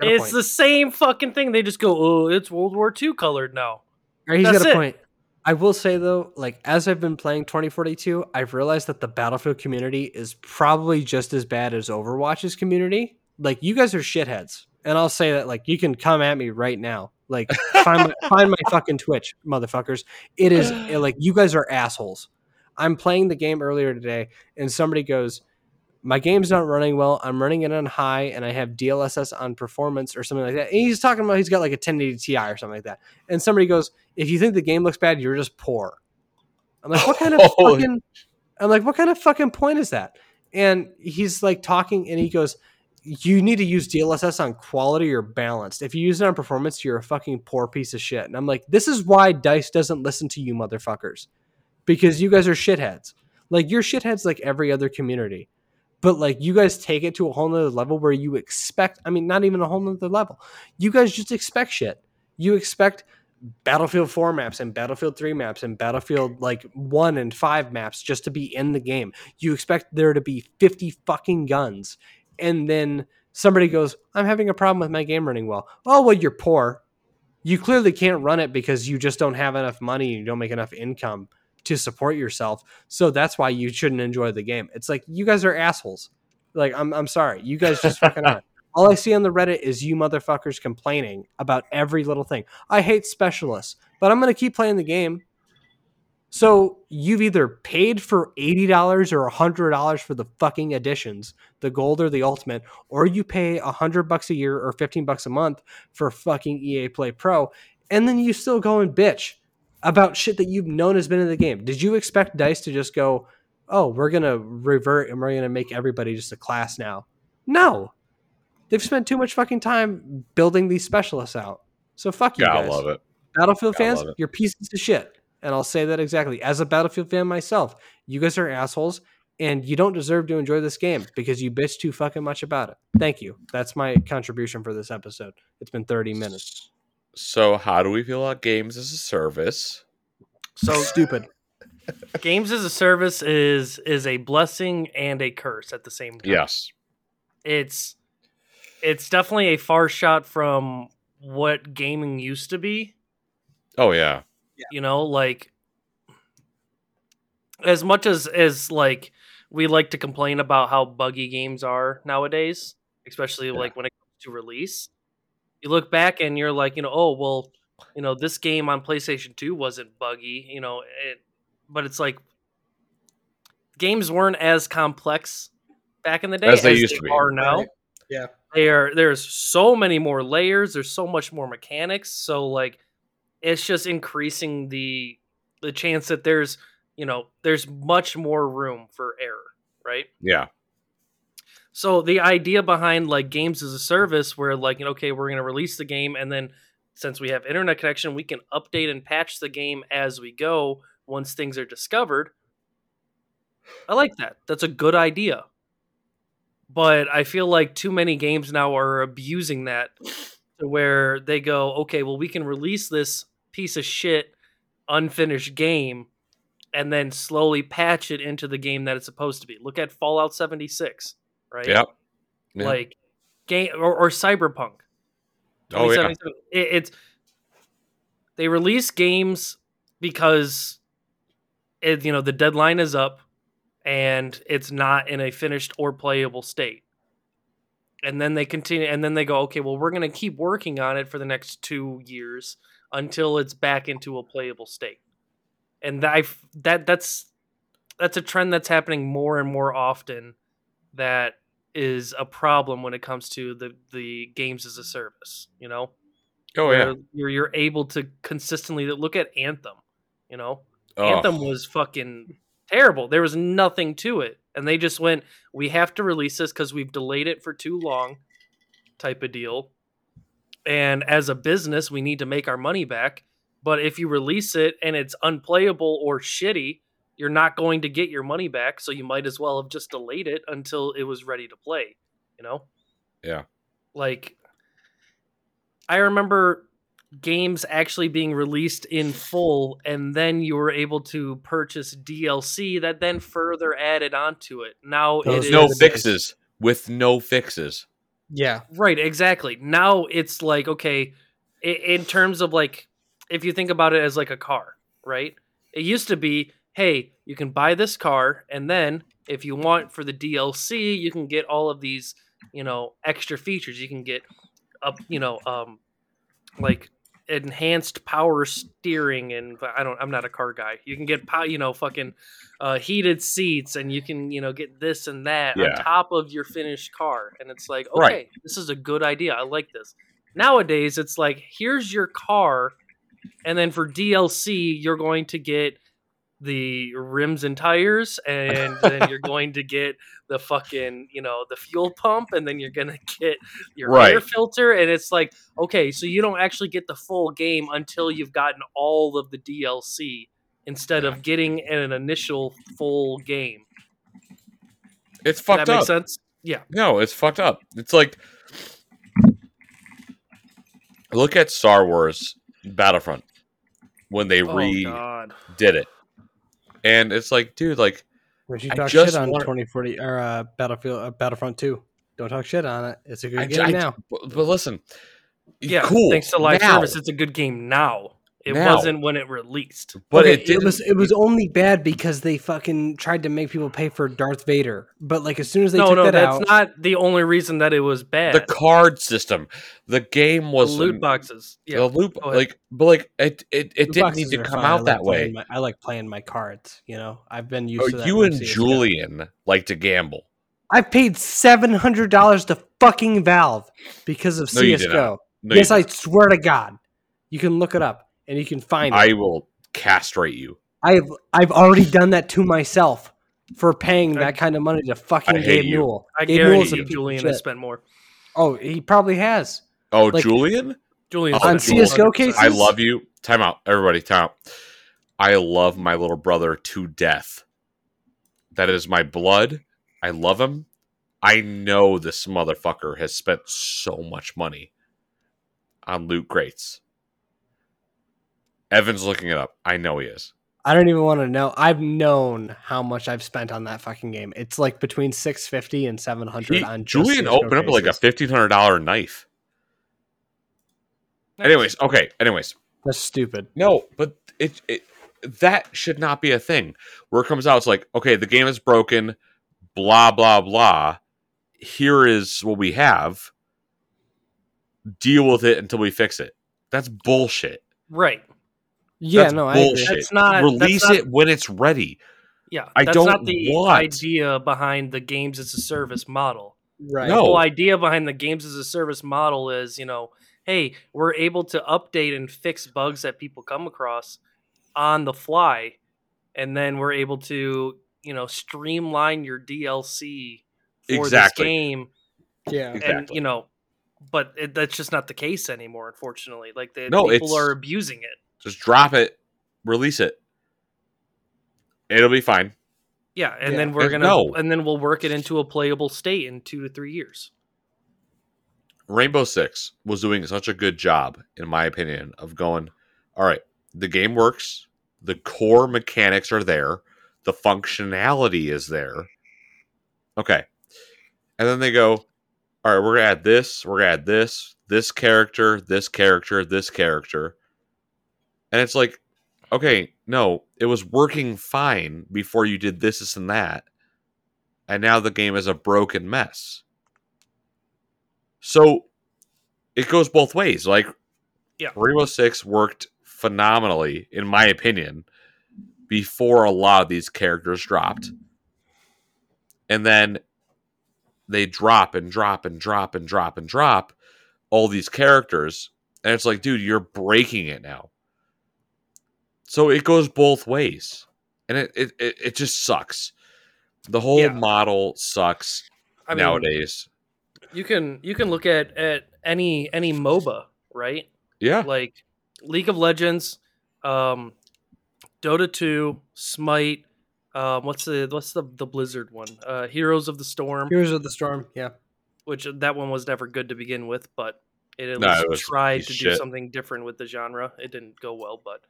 It's the same fucking thing. They just go, "Oh, it's World War II colored now." All right, he's That's got a it. point. I will say though, like as I've been playing 2042, I've realized that the Battlefield community is probably just as bad as Overwatch's community. Like you guys are shitheads, and I'll say that. Like you can come at me right now. Like find my, find my fucking Twitch, motherfuckers. It is eh, like you guys are assholes. I'm playing the game earlier today, and somebody goes, "My game's not running well. I'm running it on high, and I have DLSS on performance or something like that." And he's talking about he's got like a 1080 Ti or something like that. And somebody goes, "If you think the game looks bad, you're just poor." I'm like, "What kind of fucking?" I'm like, "What kind of fucking point is that?" And he's like talking, and he goes, "You need to use DLSS on quality or balanced. If you use it on performance, you're a fucking poor piece of shit." And I'm like, "This is why Dice doesn't listen to you, motherfuckers, because you guys are shitheads. Like you're shitheads like every other community." But like you guys take it to a whole nother level where you expect, I mean, not even a whole nother level. You guys just expect shit. You expect Battlefield 4 maps and Battlefield 3 maps and Battlefield like 1 and 5 maps just to be in the game. You expect there to be 50 fucking guns. And then somebody goes, I'm having a problem with my game running well. Oh, well, you're poor. You clearly can't run it because you just don't have enough money you don't make enough income to support yourself. So that's why you shouldn't enjoy the game. It's like you guys are assholes. Like I'm I'm sorry. You guys just fucking are. All I see on the Reddit is you motherfuckers complaining about every little thing. I hate specialists, but I'm going to keep playing the game. So you've either paid for $80 or $100 for the fucking editions, the gold or the ultimate, or you pay 100 bucks a year or 15 bucks a month for fucking EA Play Pro, and then you still go and bitch about shit that you've known has been in the game. Did you expect DICE to just go, "Oh, we're going to revert and we're going to make everybody just a class now?" No. They've spent too much fucking time building these specialists out. So fuck you Gotta guys. love it. Battlefield Gotta fans, you're pieces of shit. And I'll say that exactly. As a Battlefield fan myself, you guys are assholes and you don't deserve to enjoy this game because you bitch too fucking much about it. Thank you. That's my contribution for this episode. It's been 30 minutes. So, how do we feel about games as a service? So, Stupid. games as a service is is a blessing and a curse at the same time. Yes. it's it's definitely a far shot from what gaming used to be. Oh yeah. You know, like as much as as like we like to complain about how buggy games are nowadays, especially like when it comes to release. You look back and you're like, you know, oh well, you know, this game on PlayStation 2 wasn't buggy, you know, it, but it's like games weren't as complex back in the day As they used to be. are now. Right. Yeah. They are there's so many more layers, there's so much more mechanics, so like it's just increasing the the chance that there's, you know, there's much more room for error, right? Yeah. So the idea behind like games as a service, where like, you know, okay, we're going to release the game, and then since we have internet connection, we can update and patch the game as we go once things are discovered. I like that. That's a good idea. But I feel like too many games now are abusing that to where they go, okay, well, we can release this piece of shit unfinished game and then slowly patch it into the game that it's supposed to be. Look at Fallout 76, right? Yep. Yeah. Like game or, or Cyberpunk. oh yeah. It, it's they release games because it you know the deadline is up and it's not in a finished or playable state. And then they continue and then they go, okay, well we're gonna keep working on it for the next two years until it's back into a playable state. And I that that's that's a trend that's happening more and more often that is a problem when it comes to the the games as a service, you know? Oh yeah. where you're you're able to consistently look at Anthem. You know, Oh, Anthem was fucking terrible. There was nothing to it, and they just went, "We have to release this because we've delayed it for too long," type of deal. And as a business, we need to make our money back. But if you release it and it's unplayable or shitty, you're not going to get your money back. So you might as well have just delayed it until it was ready to play. You know? Yeah. Like, I remember games actually being released in full, and then you were able to purchase DLC that then further added onto it. Now it Those is no the fixes with no fixes. Yeah. right, exactly. Now it's like okay, in terms of like, if you think about it as like a car, right? It used to be, hey, you can buy this car, and then if you want for the DLC, you can get all of these, you know, extra features. You can get up, you know, um, like enhanced power steering and I don't I'm not a car guy. You can get you know, fucking uh, heated seats and you can, you know, get this and that Yeah. on top of your finished car and it's like, okay, Right. this is a good idea. I like this. Nowadays it's like here's your car and then for DLC you're going to get the rims and tires and then you're going to get the fucking you know the fuel pump and then you're gonna get your air filter and it's like okay so you don't actually get the full game until you've gotten all of the dlc instead of getting an initial full game. It's fucked that makes sense? Yeah. No, it's fucked up. It's like look at Star Wars Battlefront when they oh redid it, and it's like, dude, like Would you talk just shit on want- 2040 or uh, Battlefield uh, Battlefront 2? Don't talk shit on it. It's a good I, game I- now. But, but listen, yeah cool. thanks to live now, service it's a good game now it Now. wasn't when it released but Okay, it didn't. was it was only bad because they fucking tried to make people pay for Darth Vader. But like as soon as they no took no that that's out, not the only reason that it was bad the card system. The game The was loot boxes yeah The loop, like, but like it, it, it loot didn't need to come fine. Out like that way. My, I like playing my cards. You know, I've been used Oh, to that. you and CS:GO. Julian like to gamble. I paid seven hundred dollars to fucking Valve because of No, CS:GO. No, yes, I swear to God, you can look it up and you can find it. I will castrate you. I've I've already done that to myself for paying I- that kind of money to fucking I hate Gabe you. Newell. i Gabe Newell's guarantee a you piece of julian has spent more Oh, he probably has. Oh, Like- Julian, julian Oh, On CS:GO cases? I love you. Time out, everybody. Time out. I love my little brother to death. That is my blood. I love him. I know this motherfucker has spent so much money on loot crates. Evan's looking it up. I know he is. I don't even want to know. I've known how much I've spent on that fucking game. It's like between six fifty and seven hundred on just Julian CS:GO opened up like a fifteen hundred dollar knife. Anyways, okay. Anyways, That's stupid. no, but it, it that should not be a thing. Where it comes out, it's like, okay, the game is broken. Blah blah blah. Here is what we have. Deal with it until we fix it. That's bullshit. right Yeah, That's no, I bullshit. That's not- that's Release not- it when it's ready. Yeah, I that's don't not the want- idea behind the games as a service model. Right. The whole idea behind the games as a service model is, you know, hey, we're able to update and fix bugs that people come across on the fly, and then we're able to, you know, streamline your DLC for Exactly. this game, Yeah. and Exactly. you know, but it, that's just not the case anymore, unfortunately. Like the No, people it's- are abusing it. Just drop it, release it. It'll be fine. Yeah, and Yeah. then we're gonna, no. and then we'll work it into a playable state in two to three years. Rainbow Six was doing such a good job, in my opinion, of going, all right, the game works, the core mechanics are there, the functionality is there. Okay. And then they go, all right, we're gonna add this, we're gonna add this, this character, this character, this character. And it's like, okay, no, it was working fine before you did this, this, and that. And now the game is a broken mess. So it goes both ways. Like, Yeah. Rainbow oh Six worked phenomenally, in my opinion, before a lot of these characters dropped. And then they drop and drop and drop and drop and drop all these characters. And it's like, dude, you're breaking it now. So it goes both ways. And it it, it, it just sucks. The whole Yeah. model sucks I mean, nowadays. you can you can look at at any any MOBA, right? Yeah. Like League of Legends, um, Dota 2, Smite, um, what's the what's the the Blizzard one? Uh, Heroes of the Storm, Heroes of the Storm. Yeah. which that one was never good to begin with, but it at No, least it tried to of do something different with the genre. It didn't go well, but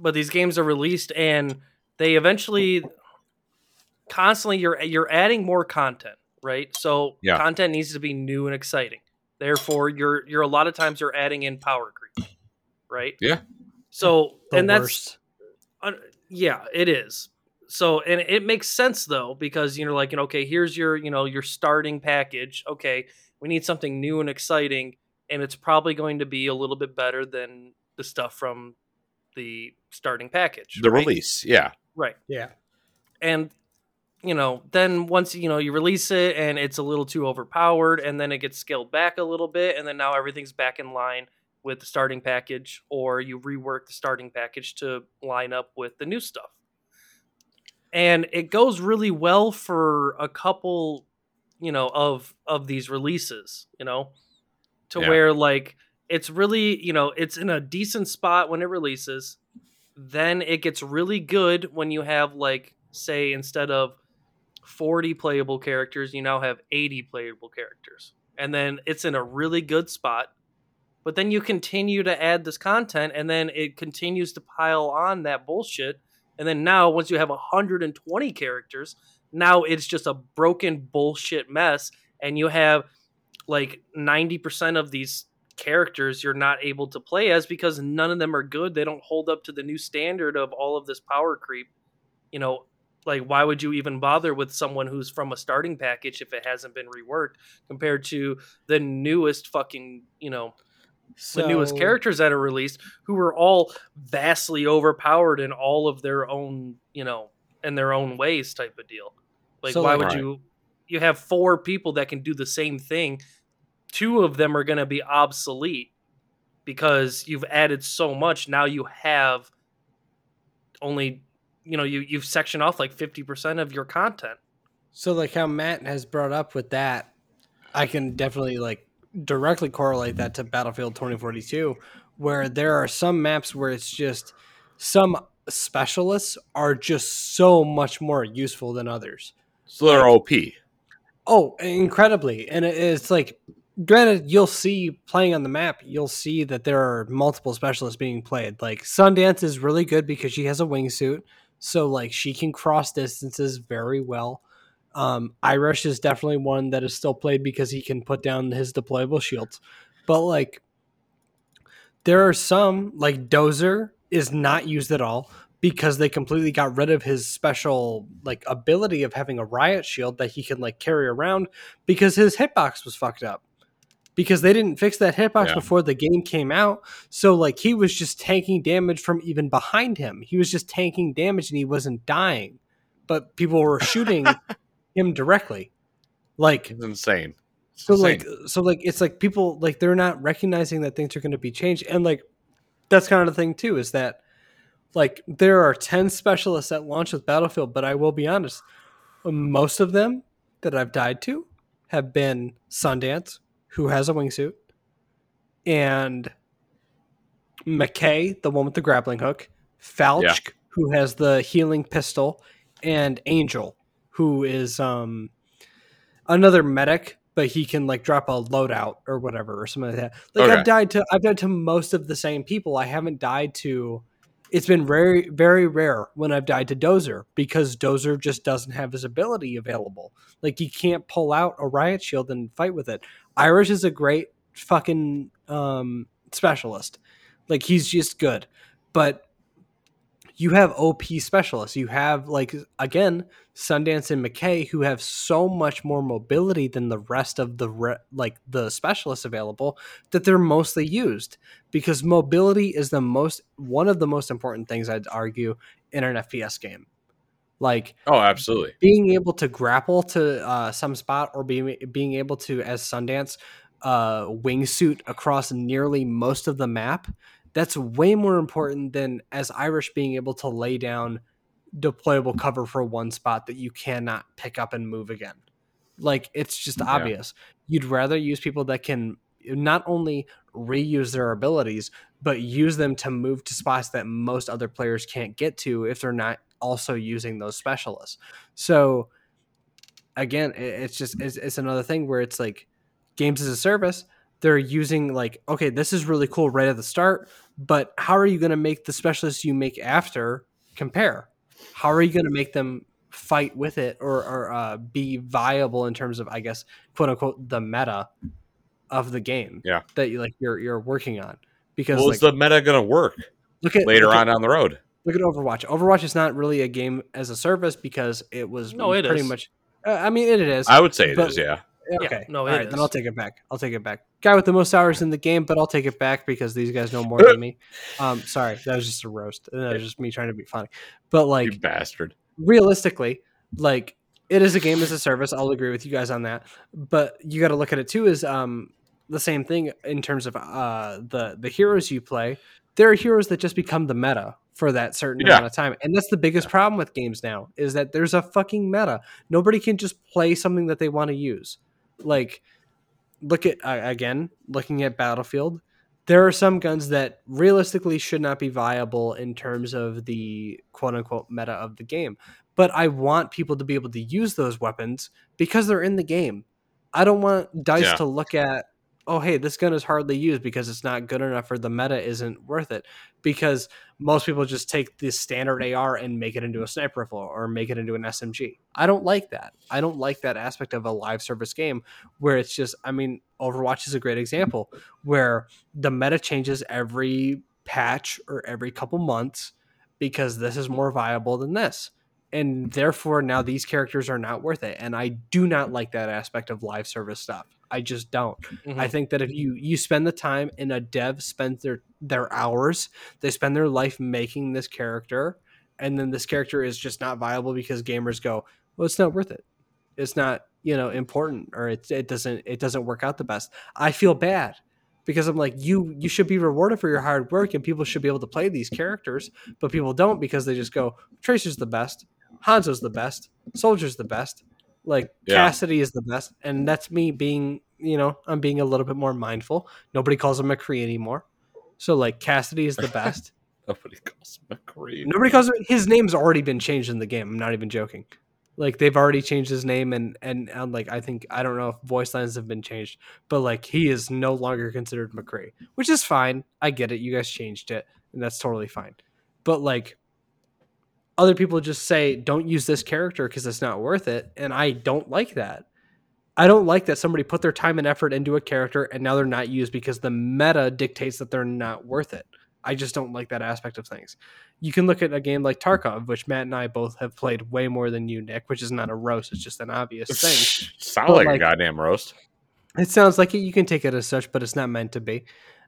but these games are released and they eventually constantly you're you're adding more content, right? So Yeah. content needs to be new and exciting. Therefore, you're you're a lot of times you're adding in power creep, right? Yeah. So The and that's uh, yeah, it is. So and it makes sense though because you know like you know okay here's your you know your starting package. Okay, we need something new and exciting, and it's probably going to be a little bit better than the stuff from the starting package. The right? release. Yeah. right? Yeah. And you know then once you know you release it and it's a little too overpowered, and then it gets scaled back a little bit, and then now everything's back in line with the starting package, or you rework the starting package to line up with the new stuff and it goes really well for a couple you know of of these releases you know to Yeah. where like it's really you know it's in a decent spot when it releases then it gets really good when you have like say instead of 40 playable characters you now have 80 playable characters and then it's in a really good spot but then you continue to add this content and then it continues to pile on that bullshit and then now, once you have 120 characters, now it's just a broken bullshit mess. And you have like 90% of these characters you're not able to play as because none of them are good. They don't hold up to the new standard of all of this power creep. You know, like why would you even bother with someone who's from a starting package if it hasn't been reworked compared to the newest fucking, you know, the newest characters that are released who are all vastly overpowered in all of their own you know in their own ways type of deal like So, why like- would you you have four people that can do the same thing two of them are going to be obsolete because you've added so much now you have only you know you you've sectioned off like 50% of your content So like how Matt has brought up with that, I can definitely like directly correlate that to Battlefield 2042, where there are some maps where it's just some specialists are just so much more useful than others. So they're OP. Oh, incredibly. And it's like granted you'll see playing on the map, you'll see that there are multiple specialists being played. Like Sundance is really good because she has a wingsuit, so like she can cross distances very well. Um, Irish is definitely one that is still played because he can put down his deployable shields. But like there are some like Dozer is not used at all because they completely got rid of his special like ability of having a riot shield that he can like carry around because his hitbox was fucked up. Because they didn't fix that hitbox Yeah. before the game came out. So like he was just tanking damage from even behind him. He was just tanking damage and he wasn't dying. But people were shooting him directly. Like It's insane. It's so insane. like so like it's like people like they're not recognizing that things are going to be changed and like that's kind of the thing too is that like there are 10 specialists at launch with battlefield but i will be honest most of them that i've died to have been sundance who has a wingsuit and mckay the one with the grappling hook Falck Yeah. who has the healing pistol and angel who is um another medic, but he can like drop a loadout or whatever or something like that. Like Okay. I've died to I've died to most of the same people. I haven't died to it's been very very rare when I've died to Dozer because Dozer just doesn't have his ability available. Like he can't pull out a riot shield and fight with it. Irish is a great fucking um specialist. Like he's just good. But you have OP specialists. You have like again Sundance and McKay who have so much more mobility than the rest of the re- like the specialists available that they're mostly used because mobility is the most one of the most important things I'd argue in an FPS game. Like Oh, absolutely. being able to grapple to uh, some spot or being being able to as Sundance uh, wingsuit across nearly most of the map. That's way more important than as Irish being able to lay down deployable cover for one spot that you cannot pick up and move again. Like it's just Yeah. obvious. You'd rather use people that can not only reuse their abilities, but use them to move to spots that most other players can't get to if they're not also using those specialists. So again, it's just it's, it's another thing where it's like games as a service. They're using like, okay, this is really cool right at the start, but how are you going to make the specialists you make after compare? How are you going to make them fight with it or, or uh, be viable in terms of, I guess, quote unquote, the meta of the game? Yeah. that you like you're you're working on because Well, like, is the meta going to work look at later look at- on down the road? Look at Overwatch. Overwatch is not really a game as a service because it was No, it pretty is. much. Uh, I mean, it is. I would say it is. but- yeah. okay, no, all it right, then. I'll take it back. I'll take it back. Guy with the most hours in the game, but I'll take it back because these guys know more than me. Um, sorry, that was just a roast. That was just me trying to be funny. But like, you bastard. realistically, like it is a game as a service. I'll agree with you guys on that. But you got to look at it too Is um the same thing in terms of uh the the heroes you play. There are heroes that just become the meta for that certain Yeah. amount of time, and that's the biggest problem with games now is that there's a fucking meta. Nobody can just play something that they want to use. Like, look at uh, again looking at Battlefield. There are some guns that realistically should not be viable in terms of the quote unquote meta of the game but I want people to be able to use those weapons because they're in the game. I don't want dice Yeah. to look at, oh, hey, this gun is hardly used because it's not good enough or the meta isn't worth it. Because most people just take the standard AR and make it into a sniper rifle or make it into an SMG. I don't like that. I don't like that aspect of a live service game where it's just, I mean, Overwatch is a great example where the meta changes every patch or every couple months because this is more viable than this and therefore now these characters are not worth it and i do not like that aspect of live service stuff i just don't. Mhm. i think that if you you spend the time and a dev spends their their hours they spend their life making this character and then this character is just not viable because gamers go well it's not worth it. It's not you know important or it, it doesn't it doesn't work out the best. I feel bad because i'm like you you should be rewarded for your hard work and people should be able to play these characters but people don't because they just go tracer's the best. Hanzo's the best. Soldier's the best like Yeah. cassidy is the best and that's me being you know i'm being a little bit more mindful nobody calls him mccree anymore so like cassidy is the best Nobody calls him McCree. Nobody calls him. His name's already been changed in the game. I'm not even joking. Like they've already changed his name, and and, and like I think I don't know if voice lines have been changed, but like he is no longer considered McCree, which is fine. I get it. You guys changed it, and that's totally fine. But like other people just say, don't use this character because it's not worth it, and I don't like that. I don't like that somebody put their time and effort into a character and now they're not used because the meta dictates that they're not worth it. I just don't like that aspect of things. You can look at a game like Tarkov, which Matt and I both have played way more than you, Nick, which is not a roast, it's just an obvious thing. Sound But, like, like- a goddamn roast. It sounds like it, you can take it as such, but it's not meant to be.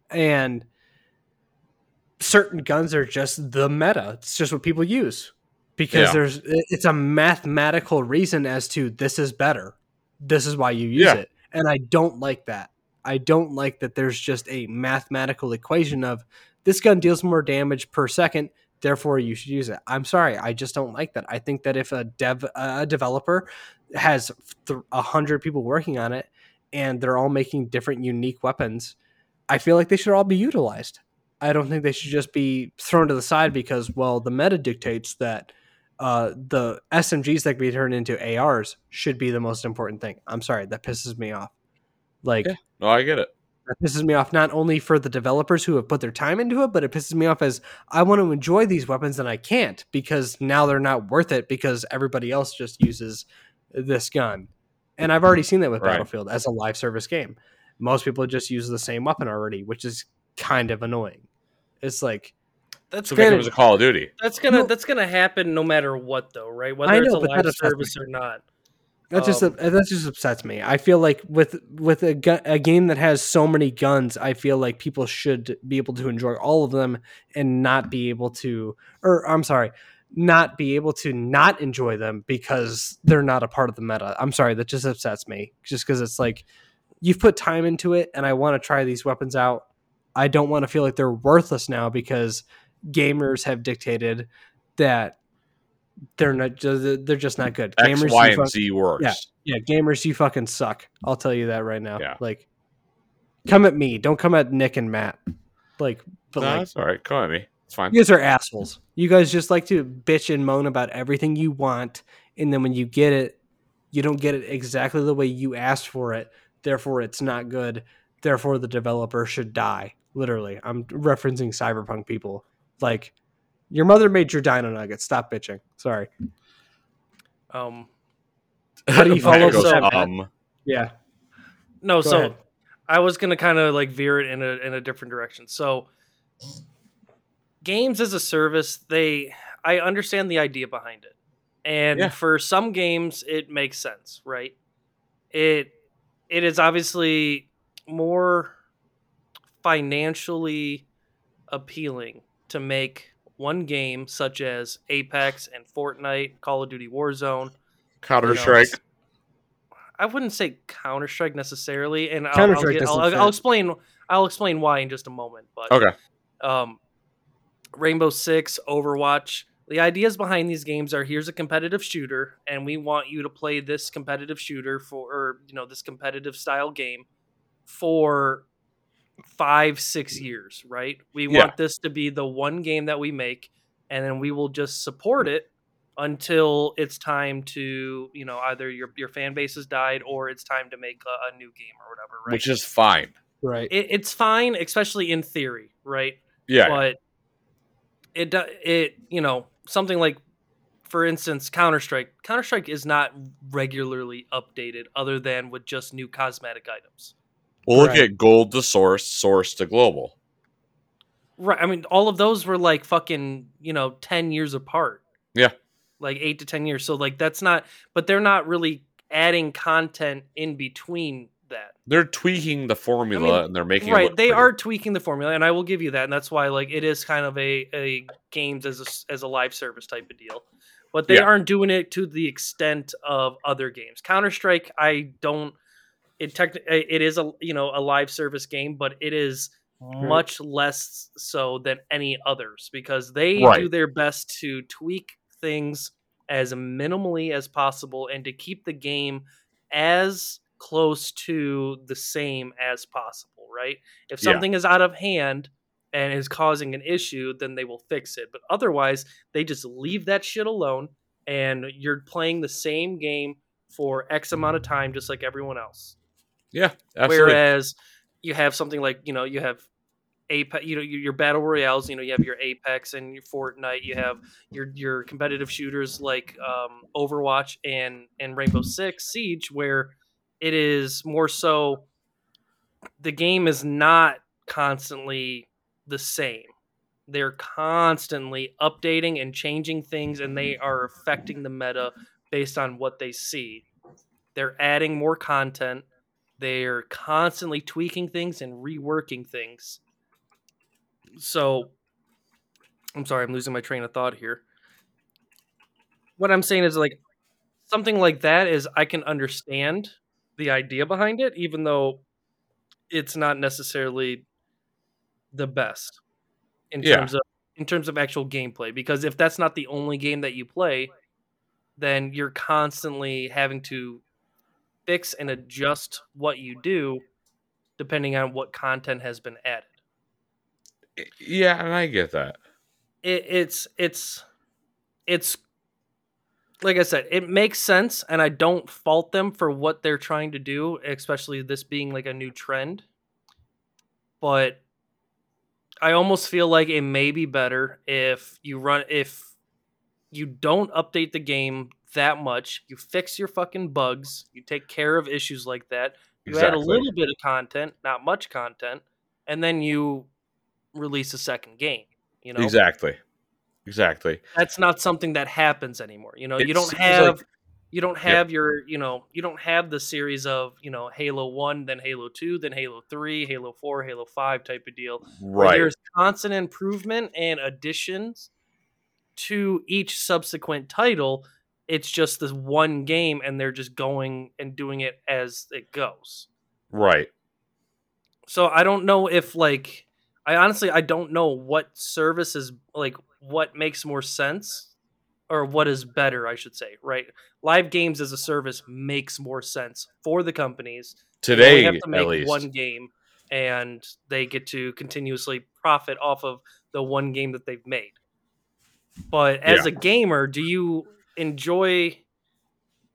And certain guns are just the meta. It's just what people use because Yeah. there's it's a mathematical reason as to this is better. This is why you use Yeah. it. And I don't like that. I don't like that there's just a mathematical equation of this gun deals more damage per second, therefore you should use it. I'm sorry, I just don't like that. I think that if a dev a developer has th- a hundred people working on it and they're all making different unique weapons, I feel like they should all be utilized. I don't think they should just be thrown to the side because, well, the meta dictates that uh, the SMGs that can be turned into ARs should be the most important thing. I'm sorry, that pisses me off. Like, Yeah. No, I get it. that pisses me off not only for the developers who have put their time into it, but it pisses me off as I want to enjoy these weapons and I can't because now they're not worth it because everybody else just uses this gun. And I've already seen that with Right. Battlefield as a live service game. Most people just use the same weapon already, which is kind of annoying. It's like That's So it Granted- becomes a Call of Duty. that's gonna No. that's gonna happen no matter what, though, right? Whether I it's know, a live that upsets service or not. that just Um, that just upsets me. I feel like with with a, gu- a game that has so many guns, I feel like people should be able to enjoy all of them and not be able to, or I'm sorry, not be able to not enjoy them because they're not a part of the meta. I'm sorry, that just upsets me. Just because it's like you've put time into it, and I want to try these weapons out. I don't want to feel like they're worthless now because gamers have dictated that they're not they're just not good. X, gamers, Y, you and fuck- Z works. Yeah. yeah, gamers, you fucking suck. I'll tell you that right now. Yeah. Like, come at me. Don't come at Nick and Matt. Like, but No, like, that's all right. Come at me. It's fine. you guys are assholes. You guys just like to bitch and moan about everything you want, and then when you get it, you don't get it exactly the way you asked for it. Therefore, it's not good. Therefore, the developer should die. Literally, I'm referencing cyberpunk people. Like, your mother made your dino nugget. Stop bitching. Sorry. Um, How do you follow goes, with that, um, Yeah. no, Go so ahead. I was gonna kind of like veer it in a in a different direction. So, games as a service, they I understand the idea behind it, and Yeah. for some games, it makes sense, right? It it is obviously more financially appealing to make one game such as Apex and Fortnite, Call of Duty Warzone. Counter you know, Strike. I wouldn't say Counter Strike necessarily, and I'll, I'll, get- I'll, I'll explain. I'll explain why in just a moment. But Okay. um, Rainbow Six, Overwatch. The ideas behind these games are: here's a competitive shooter, and we want you to play this competitive shooter for, or you know, this competitive style game for five, six years, right? We Yeah. want this to be the one game that we make, and then we will just support it until it's time to, you know, either your your fan base has died or it's time to make a, a new game or whatever, right? Which is fine. Right. it, it's fine, especially in theory, right? Yeah. but it do- it you know something like for instance counter strike counter strike is not regularly updated other than with just new cosmetic items We'll look Right. at gold to source, source to global. right i mean all of those were like fucking you know 10 years apart Yeah. like 8 to 10 years so like that's not but they're not really adding content in between that They're tweaking the formula mean, and they're making it right they pretty. are tweaking the formula and i will give you that and that's why like it is kind of a, a games as a, as a live service type of deal but they Yeah. aren't doing it to the extent of other games counter-strike i don't it tech, it is a you know a live service game but it is much less so than any others because they do their best to tweak things as minimally as possible and to keep the game as close to the same as possible, right? If Yeah. something is out of hand and is causing an issue, then they will fix it. But otherwise, they just leave that shit alone and you're playing the same game for X amount of time just like everyone else. Yeah, absolutely. Whereas you have something like you know you have Apex, you know your battle royales. You know you have your Apex and your Fortnite. You have your your competitive shooters like um, Overwatch and and Rainbow Six Siege, where it is more so the game is not constantly the same. They're constantly updating and changing things, and they are affecting the meta based on what they see. They're adding more content. They're constantly tweaking things and reworking things. So, I'm sorry, I'm losing my train of thought here. What I'm saying is like something like that is I can understand the idea behind it, even though it's not necessarily the best in Yeah. terms of in terms of actual gameplay. Because if that's not the only game that you play, then you're constantly having to fix and adjust what you do depending on what content has been added. yeah, and I get that. It, it's it's it's like I said, it makes sense, and I don't fault them for what they're trying to do, especially this being like a new trend. But I almost feel like it may be better if you run if you don't update the game that much, you fix your fucking bugs, you take care of issues like that, you add a little bit of content, not much content, and then you release a second game. You know, Exactly. Exactly. that's not something that happens anymore. You know, It you don't have like- you don't have your you know you don't have the series of you know Halo One, then Halo Two, then Halo Three, Halo Four, Halo Five type of deal. Right. There's constant improvement and additions to each subsequent title. It's just this one game, and they're just going and doing it as it goes. Right. So I don't know if like I honestly I don't know what service is like what makes more sense or what is better, I should say, right? Live games as a service makes more sense for the companies. Today They have to make at least. one game and they get to continuously profit off of the one game that they've made. But as Yeah. a gamer, do you enjoy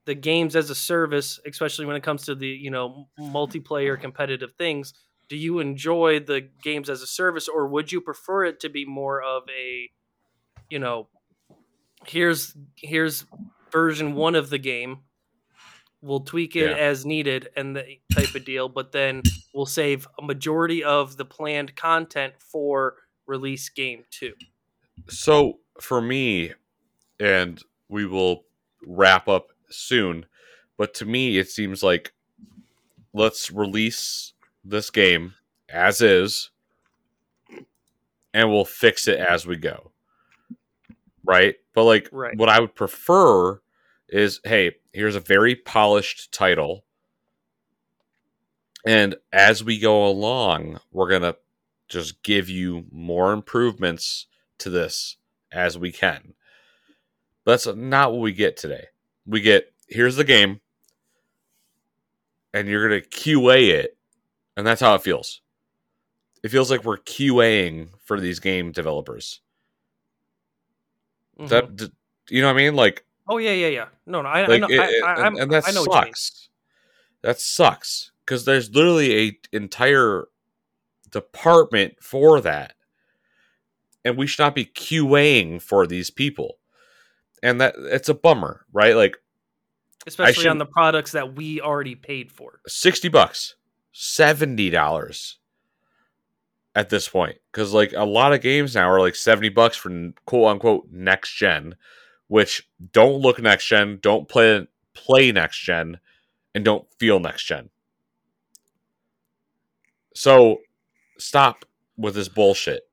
the games as a service, especially when it comes to the, you know, multiplayer competitive things? Do you enjoy the games as a service or would you prefer it to be more of a, you know, here's here's version 1 of the game we'll tweak it Yeah. as needed and the type of deal but then we'll save a majority of the planned content for release game 2 So for me, and we will wrap up soon, but to me, it seems like let's release this game as is, and we'll fix it as we go. Right? But like, Right. what I would prefer is hey, here's a very polished title. And as we go along, we're going to just give you more improvements to this as we can. That's not what we get today. We get here's the game, and you're going to QA it, and that's how it feels. It feels like we're QAing for these game developers. Mhm. That you know what I mean? Like oh yeah yeah yeah no no i, I know it- I, it- I, and, I'm- and that I know what you mean. sucks that sucks because there's literally a entire department for that and we should not be qaing for these people and that it's a bummer right? Like especially on the products that we already paid for. 60 bucks 70 dollars at this point because like a lot of games now are like 70 bucks for quote unquote next gen which don't look next gen don't play play next gen and don't feel next gen. So stop with this bullshit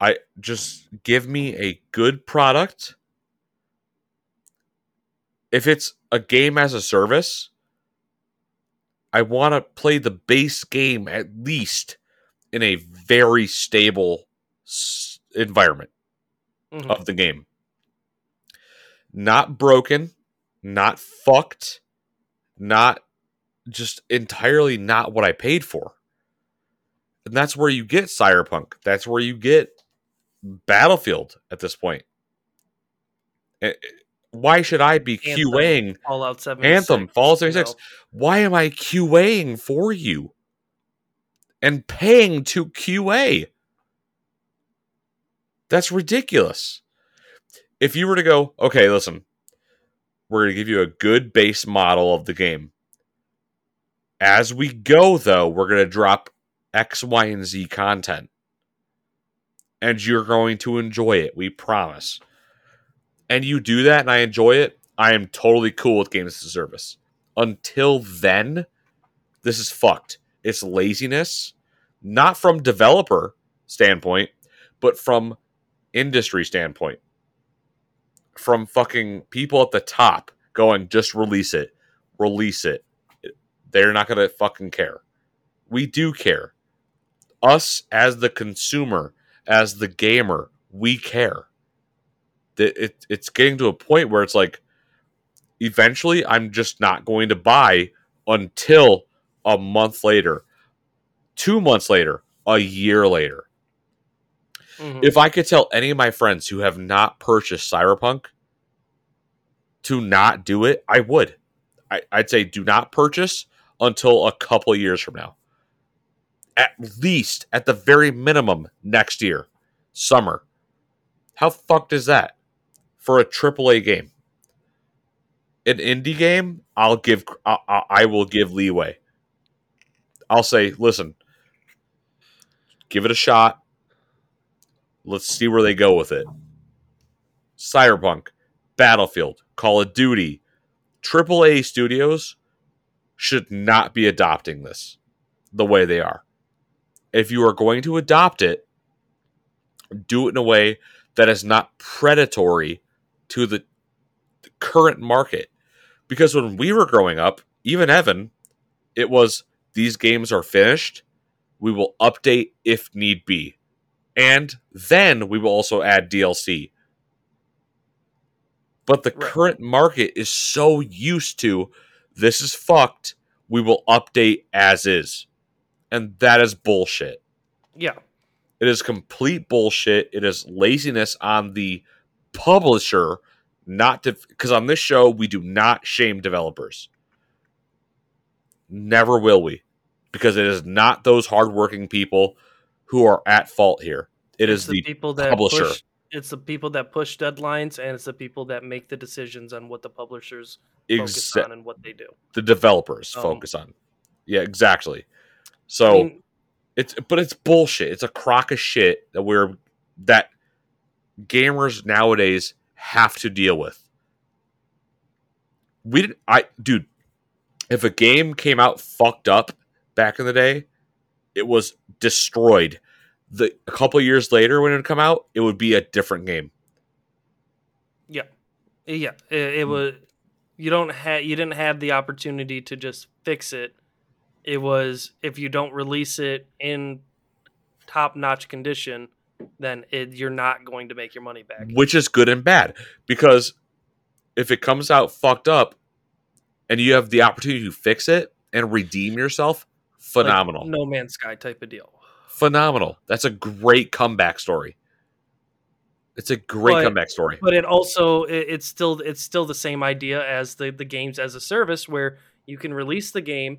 i just give me a good product if it's a game as a service I want to play the base game at least in a very stable s- environment Mhm. of the game. Not broken, not fucked, not just entirely not what I paid for. And that's where you get Cyberpunk. That's where you get Battlefield at this point. Eh, eh, Why should I be Anthem. QAing fallout 76 Anthem, Fallout you 76? know. why am I QAing for you and paying to QA? That's ridiculous. If you were to go, okay, listen, we're going to give you a good base model of the game. As we go, though, we're going to drop X, Y, and Z content. And you're going to enjoy it. We promise. And you do that, and I enjoy it. I am totally cool with games as a service until then, this is fucked. It's laziness, not from developer standpoint, but from industry standpoint. From fucking people at the top going, just release it, release it. They're not gonna fucking care. We do care. Us as the consumer, as the gamer, we care. That it, it's getting to a point where it's like, eventually I'm just not going to buy until a month later, two months later, a year later. Mhm. If I could tell any of my friends who have not purchased Cyberpunk to not do it, I would. I, I'd say do not purchase until a couple years from now. At least, at the very minimum, next year, summer. How fucked is that for a AAA game? An indie game, I'll give. I, I- will give leeway. I'll say, listen, give it a shot. Let's see where they go with it. Cyberpunk, Battlefield, Call of Duty, AAA studios should not be adopting this the way they are. If you are going to adopt it, do it in a way that is not predatory to the, the current market. Because when we were growing up, even Evan, it was these games are finished. We will update if need be. And then we will also add DLC. But the Right. current market is so used to this is fucked. We will update as is. And that is bullshit. Yeah. It is complete bullshit. It is laziness on the publisher not to because on this show we do not shame developers. Never will we. Because it is not those hardworking people who are at fault here. It It's is the people that publisher. push it's the people that push deadlines and it's the people that make the decisions on what the publishers focus on and what they do. the developers Um, focus on. Yeah, exactly. I So mean, it's but it's bullshit. It's a crock of shit that we're that gamers nowadays have to deal with. We didn't I dude, if a game came out fucked up back in the day, it was destroyed. The a couple years later when it would come out, it would be a different game. yeah. Yeah, it, it was you don't have you didn't have the opportunity to just fix it. It was if you don't release it in top-notch condition, then it, you're not going to make your money back. which is good and bad because if it comes out fucked up and you have the opportunity to fix it and redeem yourself Like, phenomenal no Man's Sky type of deal. phenomenal that's a great comeback story it's a great But- comeback story but it also it, it's still it's still the same idea as the the games as a service where you can release the game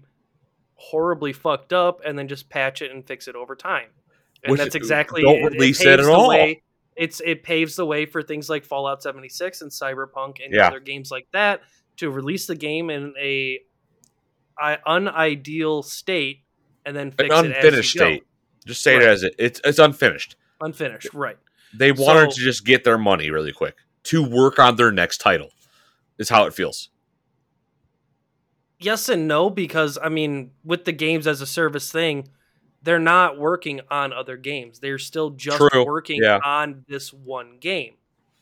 horribly fucked up and then just patch it and fix it over time. And Which- that's exactly don't it- release it paves at all. way- it's it paves the way for things like fallout 76 and cyberpunk and Yeah. other games like that to release the game in a unideal state and then an fix it as unfinished you go. state. Just say it as it it's, it's unfinished. Unfinished right. They wanted So- to just get their money really quick to work on their next title is how it feels yes and no because I mean, with the games as a service thing, they're not working on other games. They're still just True, working yeah. on this one game.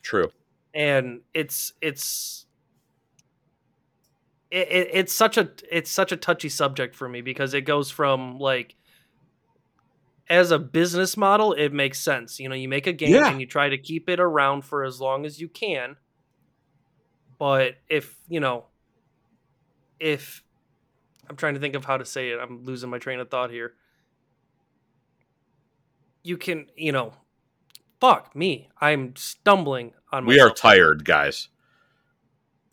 true And it's it's it, it, it's such a it's such a touchy subject for me because it goes from like as a business model it makes sense you know you make a game Yeah. and you try to keep it around for as long as you can but if you know if i'm trying to think of how to say it i'm losing my train of thought here. You can you know fuck me. I'm stumbling on we are tired guys.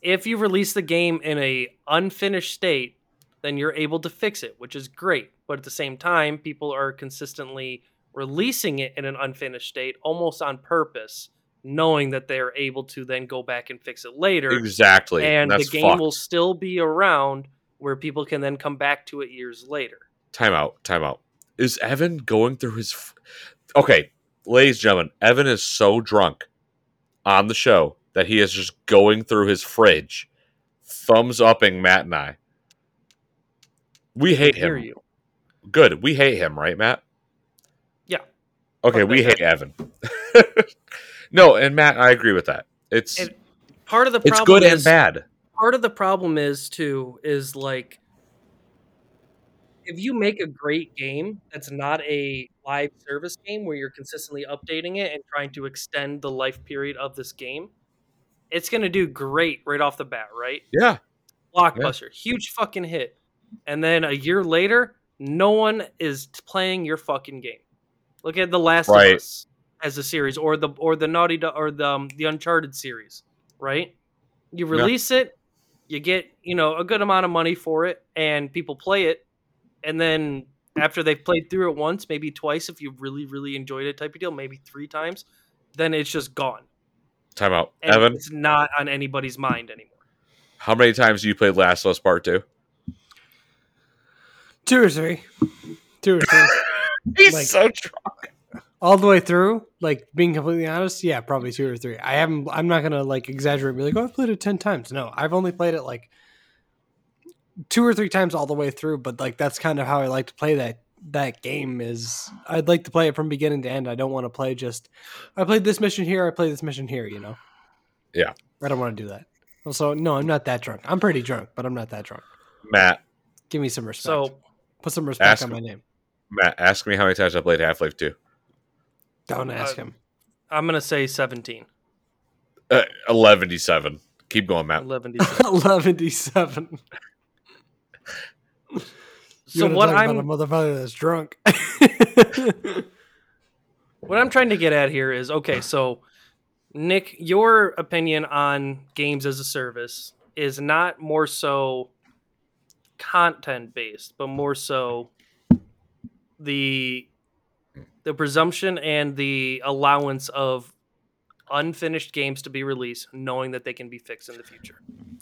If you release the game in a unfinished state then you're able to fix it which is great. But at the same time people are consistently releasing it in an unfinished state almost on purpose knowing that they're able to then go back and fix it later exactly and the game fucked. will still be around where people can then come back to it years later Time out. Time out. Is Evan going through his? F- okay, ladies and gentlemen, Evan is so drunk on the show that he is just going through his fridge, thumbs upping Matt and I. We hate him. you Good. We hate him, right, Matt? Yeah. Okay, we hate Evan. no, and Matt, I agree with that. It's And part of the it's problem good is, and bad. part of the problem is too is like if you make a great game that's not a live service game where you're consistently updating it and trying to extend the life period of this game it's going to do great right off the bat right Yeah. blockbuster huge fucking hit and then a year later no one is playing your fucking game look at the last Right. of us as a series or the or the naughty Do- or the um, the uncharted series right you Yeah. release it you get you know a good amount of money for it and people play it and then after they've played through it once maybe twice if you really really enjoyed it type of deal maybe three times then it's just gone Time out. and Evan, it's not on anybody's mind anymore how many times do you play Last of Us Part 2? Two or three. Two or three. He's Like- so drunk. All the way through, like being completely honest, yeah, probably two or three. I haven't. I'm not gonna like exaggerate. And be like, oh, I've played it ten times. No, I've only played it like two or three times all the way through. But like that's kind of how I like to play that that game. Is I'd like to play it from beginning to end. I don't want to play just I played this mission here. I played this mission here. You know. Yeah. I don't want to do that. Also, no, I'm not that drunk. I'm pretty drunk, but I'm not that drunk. Matt, Give me some respect. So put some respect Ask on my name. Matt, ask me how many times I played Half Life 2. Don't ask Uh, him. I'm gonna say 17. Uh, 11 Keep going, Matt. 11 Eleven d seven. So what about a I'm motherfucker that's drunk. what I'm trying to get at here is okay, so Nick, your opinion on games as a service is not more so content based, but more so the the presumption and the allowance of unfinished games to be released, knowing that they can be fixed in the future.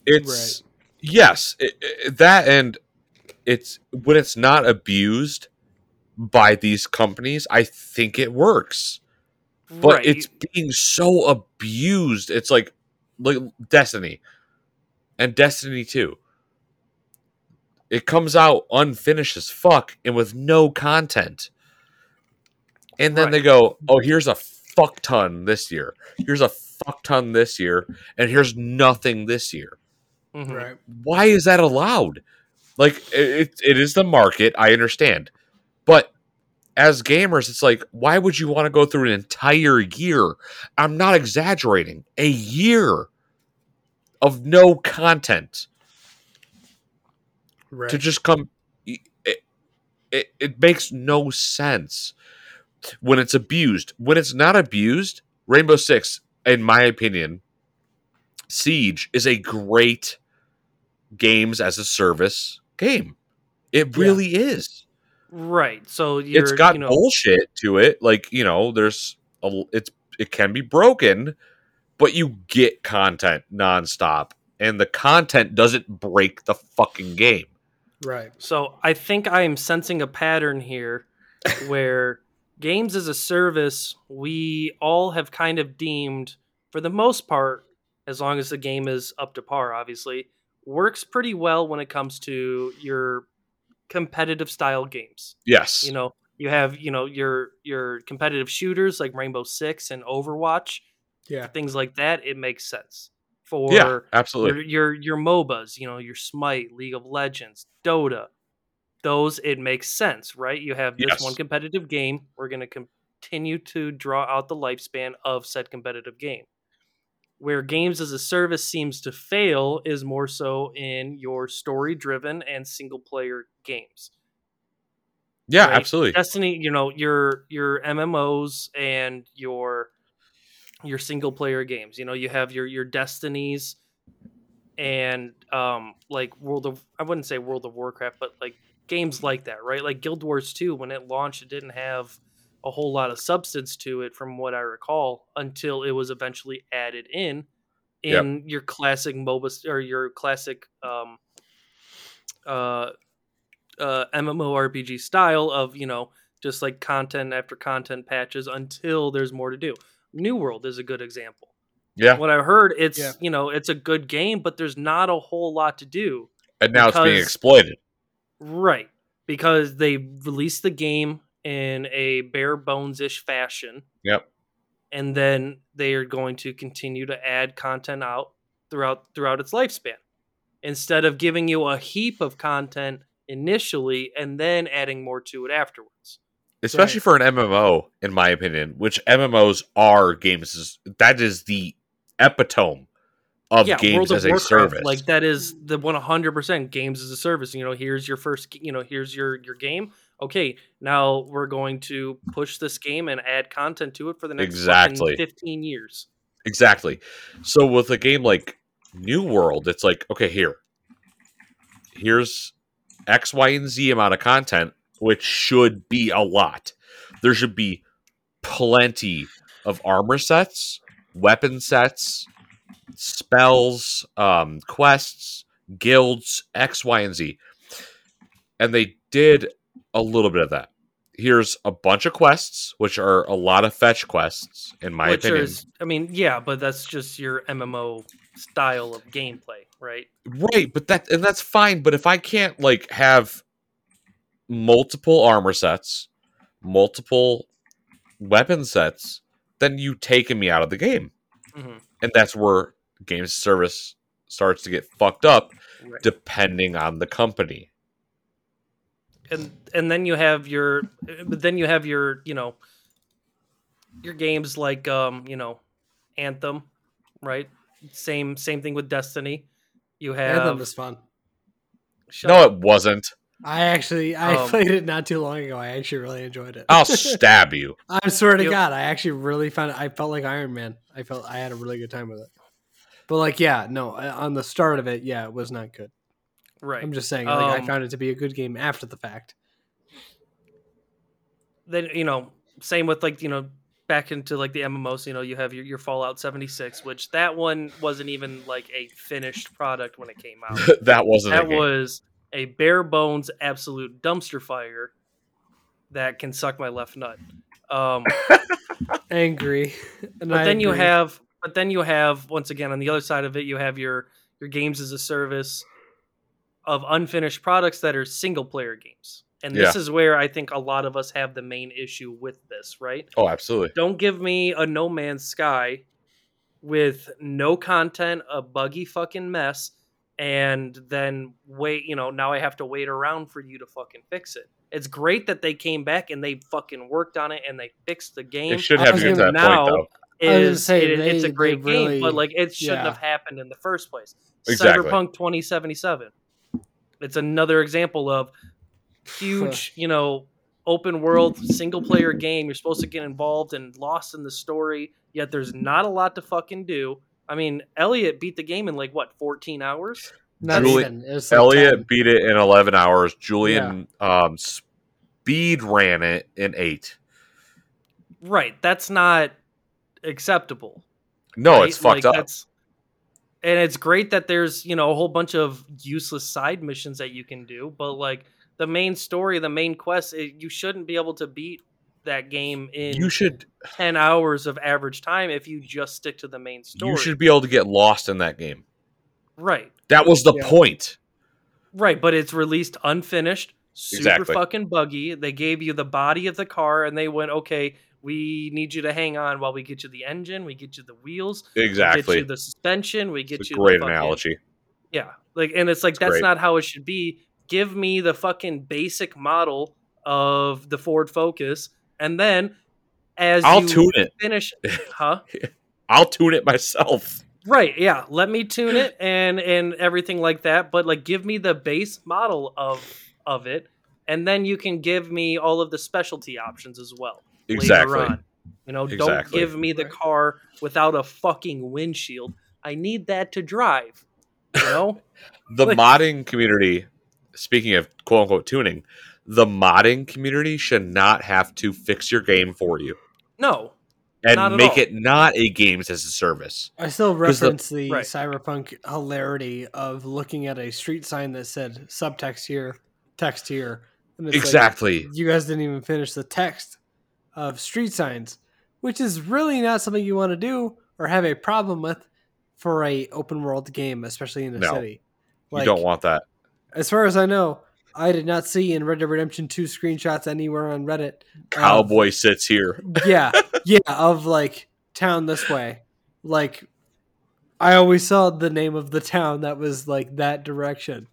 It's right. yes, it, it- that and it's when it's not abused by these companies, I think it works. But Right. it's being so abused. It's like like Destiny and Destiny 2. It comes out unfinished as fuck and with no content. And then Right. they go, "Oh, here's a fuck ton this year. Here's a fuck ton this year, and here's nothing this year." Mhm. right. why is that allowed? Like it, it is the market, I understand, but as gamers, it's like, why would you want to go through an entire year? I'm not exaggerating, a year of no content Right. to just come. It, it, it makes no sense when it's abused. When it's not abused, Rainbow Six, in my opinion, Siege is a great games as a service game. It Yeah. really is. Right. So you're it's got you know, bullshit to it. Like you know, there's a it's it can be broken, but you get content nonstop, and the content doesn't break the fucking game. right. So I think I am sensing a pattern here where games as a service, we all have kind of deemed, for the most part, as long as the game is up to par, obviously, works pretty well when it comes to your competitive style games. Yes, You know, you have, you know, your your competitive shooters like Rainbow Six and Overwatch, Yeah. things like that, it makes sense. For yeah, absolutely. your, your your MOBAs, you know, your Smite, League of Legends, Dota, those it makes sense, right? You have this Yes. one competitive game. We're going to continue to draw out the lifespan of said competitive game. Where games as a service seems to fail is more so in your story driven and single player games. Yeah, right? absolutely. Destiny, you know, your your MMOs and your your single player games. You know, you have your your Destinies and um like World of I wouldn't say World of Warcraft, but like games like that, right? Like Guild Wars 2 when it launched it didn't have a whole lot of substance to it from what I recall until it was eventually added in Yep. in your classic MOBA or your classic um uh uh MMORPG style of, you know, just like content after content patches until there's more to do. New World is a good example. Yeah, What I've heard, it's Yeah. you know, it's a good game, but there's not a whole lot to do. and now it's being exploited. Right. Because they released the game in a bare bones ish fashion. Yep. And then they are going to continue to add content out throughout throughout its lifespan. Instead of giving you a heap of content initially and then adding more to it afterwards. especially for an MMO, in my opinion, which MMOs are games. That is the epitome of games as a service. like that is the 100% games as a service. You know, here's your first, you know, here's your your game. Okay, now we're going to push this game and add content to it for the next Exactly. 15 years. exactly. So with a game like New World, it's like okay, here, here's X, Y, and Z amount of content, which should be a lot. There should be plenty of armor sets, weapon sets, spells, um, quests, guilds, X, Y, and Z. And they did a little bit of that. here's a bunch of quests, which are a lot of fetch quests, in my Which opinion. is, I mean, yeah, but that's just your MMO style of gameplay, right? Right, but that and that's fine. But if I can't like have multiple armor sets, multiple weapon sets, then you've taken me out of the game, hmm and that's where games service starts to get fucked up, Right. depending on the company. and and then you have your but then you have your you know your games like um you know anthem right same same thing with destiny you have Anthem was fun. Shut no, up. it wasn't. I actually I Um, played it not too long ago. I actually really enjoyed it. I'll stab you. I swear to Yep. God, I actually really found it. I felt like Iron Man. I felt I had a really good time with it. But like, yeah, no, uh, on the start of it, yeah, it was not good. right I'm just saying, like, I Um, found it to be a good game after the fact. then you know same with like you know back into like the mmos you know you have your, your fallout 76 which that one wasn't even like a finished product when it came out that wasn't. a that game. was a bare bones absolute dumpster fire that can suck my left nut um Angry, and but I then you have but then you have once again on the other side of it you have your your games as a service of unfinished products that are single player games. And this is where i think a lot of us have the main issue with this right? Oh, absolutely. don't give me a no man's sky with no content a buggy fucking mess and then wait you know now i have to wait around for you to fucking fix it. It's great that they came back and they fucking worked on it and they fixed the game. It should have to get that now- point, though. I was gonna is say, it- it's a great game, really- but like it shouldn't yeah. have happened in the first place. Exactly. Cyberpunk 2077. It's another example of huge, you know, open world single player game. You're supposed to get involved and lost in the story, yet there's not a lot to fucking do. I mean, Elliot beat the game in like what, 14 hours? Not Julie- even. Like Elliot 10. beat it in 11 hours. Julian um, speed ran it in eight. Right. That's not acceptable. No, right? it's fucked Like, up. that's- and it's great that there's you know a whole bunch of useless side missions that you can do, but like the main story, the main quest, it, you shouldn't be able to beat that game in You should ten hours of average time if you just stick to the main story. you should be able to get lost in that game. right, That was the Yeah. point. right, but it's released unfinished, super Exactly. fucking buggy. They gave you the body of the car, and they went, okay, we need you to hang on while we get you the engine, we get you the wheels, we get Exactly. you the suspension, we get It's you great fucking, analogy. Yeah, like, and it's like It's that's great. not how it should be. Give me the fucking basic model of the Ford Focus, and then as I'll you tune it. finish, huh? I'll tune it myself. Right, yeah. Let me tune it and and everything like that, but like give me the base model of of it, and then you can give me all of the specialty options as well. Exactly. Later on. You know, don't give me the car without a fucking windshield. I need that to drive. You know? The Like- modding community, speaking of quote unquote tuning, the modding community should not have to fix your game for you no. and Not at make all. it not a games as a service. I still the- reference the, Right. cyberpunk hilarity of looking at a street sign that said subtext here, text here. And it's like, Exactly. you guys didn't even finish the text of street signs, which is really not something you want to do or have a problem with for a open world game, especially in a No. city. you don't want that. As far as I know, I did not see in Red Dead Redemption 2 screenshots anywhere on Reddit. of- Cowboy sits here. yeah, yeah, of like town this way. Like I always saw the name of the town that was like that direction.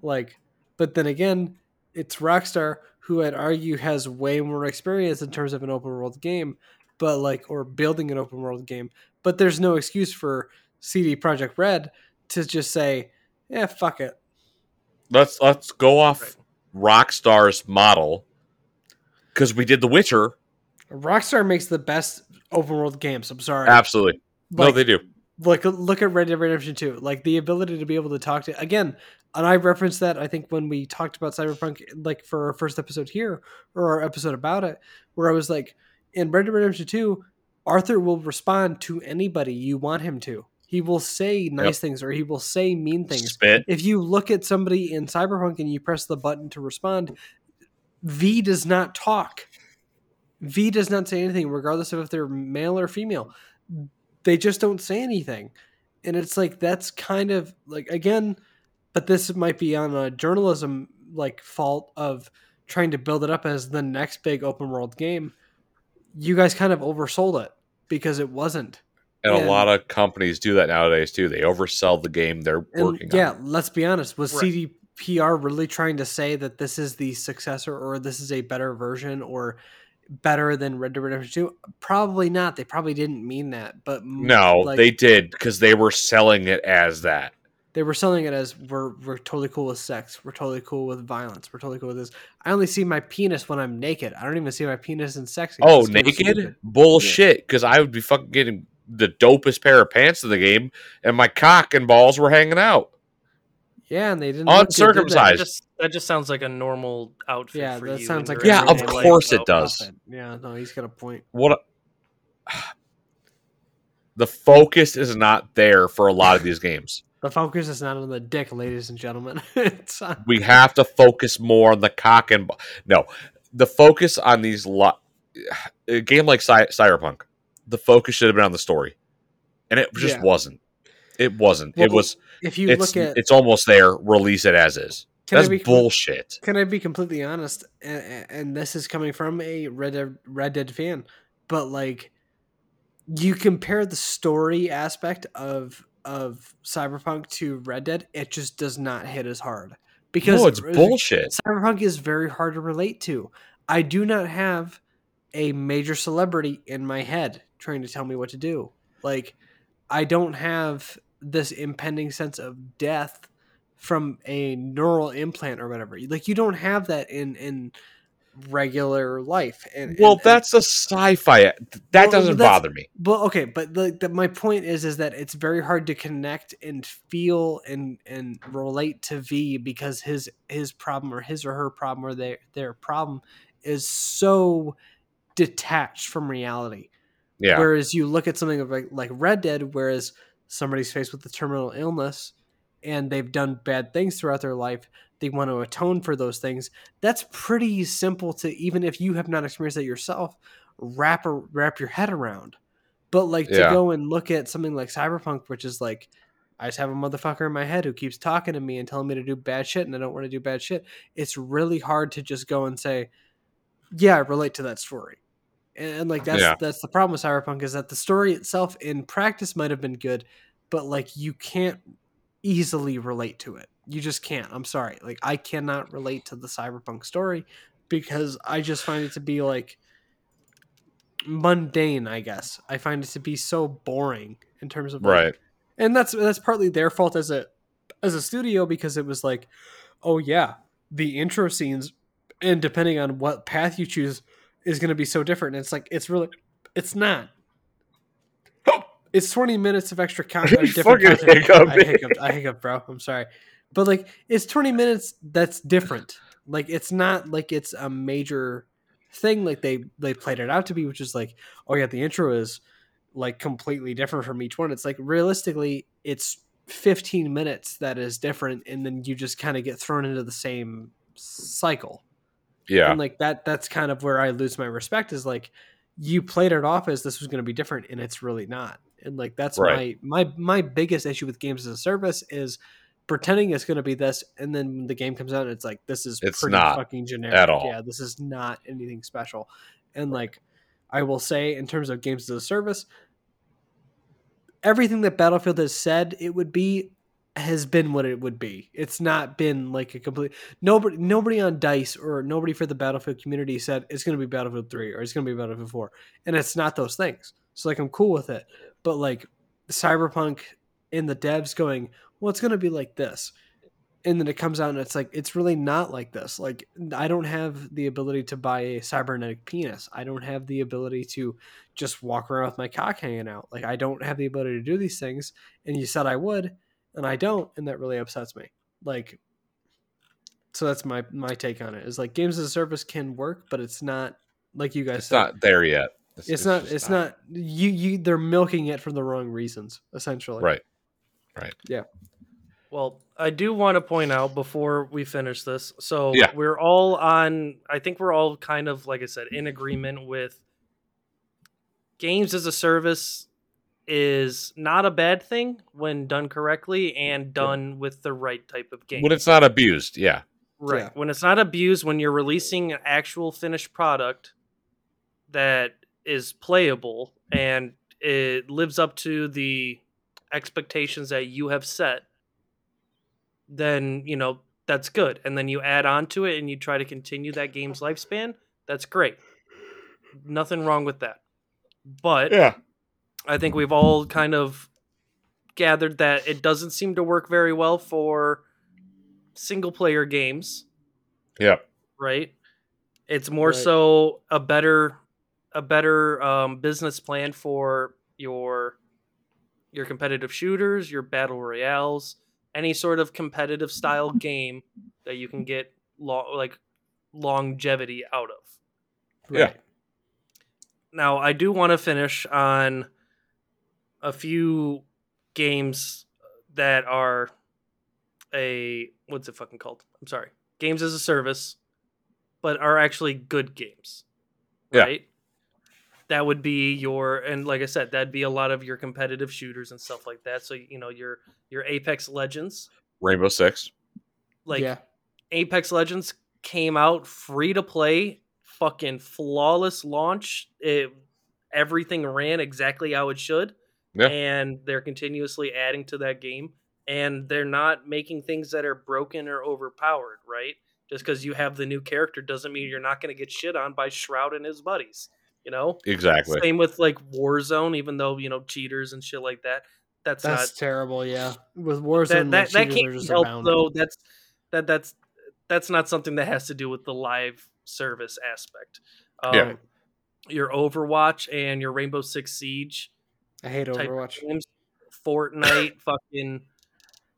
Like, but then again, it's Rockstar who I'd argue has way more experience in terms of an open world game, but like or building an open world game. But there's no excuse for CD Projekt Red to just say, "Yeah, fuck it." Let's let's go off Rockstar's model because we did The Witcher. Rockstar makes the best open world games. I'm sorry. Absolutely. no, they do. Like look at Red Dead Redemption 2 like the ability to be able to talk to again and I referenced that I think when we talked about Cyberpunk like for our first episode here or our episode about it where I was like in Red Dead Redemption 2 Arthur will respond to anybody you want him to he will say nice Yep. things or he will say mean things Spit. if you look at somebody in Cyberpunk and you press the button to respond V does not talk. V does not say anything, regardless of if they're male or female. They just don't say anything. And it's like that's kind of like again, but this might be on a journalism like fault of trying to build it up as the next big open world game. You guys kind of oversold it because it wasn't. And, And- a lot of companies do that nowadays too. They oversell the game they're And working yeah, on. let's be honest. Was Right. CDPR really trying to say that this is the successor or this is a better version or better than Red Dead Redemption 2? Probably not. They probably didn't mean that. But No, like, they did because they were selling it as that. they were selling it as we're we're totally cool with sex. We're totally cool with violence. We're totally cool with this. I only see my penis when I'm naked. I don't even see my penis in sex. Oh, naked? Bullshit. Because I would be fucking getting the dopest pair of pants in the game, and my cock and balls were hanging out. Yeah, and they didn't good, did? Uncircumcised. Just that just sounds like a normal outfit. Yeah, for that you sounds like Yeah, of everyday life, course it though. does. Yeah, no, he's got a point. What? A, the focus is not there for a lot of these games. The focus is not on the dick, ladies and gentlemen. it's on We have to focus more on the cock and. No, the focus on these lo- a game like Cy- Cyberpunk, the focus should have been on the story, and it just Yeah. wasn't. It wasn't. it was. if you It's look at it's almost there. Release it as is. Can I That's be- bullshit. Can I be completely honest? And, and this is coming from a Red Dead, Red Dead fan, but like, you compare the story aspect of of Cyberpunk to Red Dead, it just does not hit as hard because No, it's bullshit. Cyberpunk is very hard to relate to. I do not have a major celebrity in my head trying to tell me what to do. Like, I don't have this impending sense of death from a neural implant or whatever. Like, you don't have that in in regular life. And Well, and- that's a sci-fi. Uh, that Well, doesn't bother me. but okay, but the, the, my point is is that it's very hard to connect and feel and and relate to V because his his problem or his or her problem or their their problem is so detached from reality. Yeah, Whereas you look at something like like Red Dead, whereas somebody's faced with a terminal illness and they've done bad things throughout their life, they want to atone for those things. That's pretty simple to even if you have not experienced that yourself, wrap a, wrap your head around. But like to Yeah. go and look at something like Cyberpunk, which is like I just have a motherfucker in my head who keeps talking to me and telling me to do bad shit, and I don't want to do bad shit. It's really hard to just go and say, "Yeah, I relate to that story." And, and, like that's Yeah. that's the problem with Cyberpunk is that the story itself in practice might have been good, but like you can't easily relate to it. You just can't. I'm sorry. Like I cannot relate to the Cyberpunk story because I just find it to be like mundane, I guess. I find it to be so boring in terms of like, right. and that's that's partly their fault as a as a studio because it was like, oh yeah, the intro scenes, and depending on what path you choose, is going to be so different. And it's like it's really, it's not. It's twenty minutes of extra content. Different content. hiccuped. I hiccuped. I hiccuped, bro. I'm sorry, but like it's twenty minutes. That's different. Like it's not like it's a major thing like they they played it out to be, which is like, oh yeah, the intro is like completely different from each one. It's like realistically, it's 15 minutes that is different, and then you just kind of get thrown into the same cycle. Yeah, And like that, that's kind of where I lose my respect. Is like you played it off as this was going to be different, and it's really not. And like that's Right. my my my biggest issue with games as a service is pretending it's going to be this, and then when the game comes out, and it's like this is It's pretty not fucking generic at all. Yeah, this is not anything special. And like I will say, in terms of games as a service, everything that Battlefield has said it would be has been what it would be. It's not been like a complete nobody nobody on Dice or nobody for the Battlefield community said it's going to be Battlefield 3 or it's going to be Battlefield 4. And it's not those things. So like I'm cool with it. But like Cyberpunk and the devs going, "Well, it's going to be like this." And then it comes out and it's like it's really not like this. Like I don't have the ability to buy a cybernetic penis. I don't have the ability to just walk around with my cock hanging out. Like I don't have the ability to do these things. And you said I would, and I don't, and that really upsets me. Like, so that's my my take on it. Is like games as a service can work, but it's not like you guys it's said. not there yet. It's, not. It's not. You you. They're milking it for the wrong reasons, essentially. Right. Right. Yeah. Well, I do want to point out before we finish this. So Yeah. we're all on. I think we're all kind of like I said in agreement with games as a service is not a bad thing when done correctly and done with the right type of game. When it's not abused, yeah. Right. Yeah. When it's not abused, when you're releasing an actual finished product that is playable and it lives up to the expectations that you have set, then, you know, that's good. And then you add on to it and you try to continue that game's lifespan, that's great. Nothing wrong with that. But Yeah. I think we've all kind of gathered that it doesn't seem to work very well for single player games, Yeah. right? It's more Right. so a better a better um, business plan for your your competitive shooters, your battle royales, any sort of competitive style game that you can get lo- like longevity out of. Yeah. Right. Now, I do want to finish on a few games that are a what's it fucking called? I'm sorry. Games as a service, but are actually good games. Yeah. Right? That would be your and like I said, that'd be a lot of your competitive shooters and stuff like that. So you know, your your Apex Legends, Rainbow Six. like yeah. Apex Legends came out free to play, fucking flawless launch. It, everything ran exactly how it should. Yeah. And they're continuously adding to that game. And they're not making things that are broken or overpowered, right? Just because you have the new character doesn't mean you're not going to get shit on by Shroud and his buddies, you know? Exactly. Same with like Warzone, even though, you know, cheaters and shit like that. That's, That's not terrible. Yeah. With Warzone, that that, that like, cheaters are can't help abound. though. That's that that's that's not something that has to do with the live service aspect. Um, Yeah. Your Overwatch and your Rainbow Six Siege I hate Overwatch. games, Fortnite, fucking.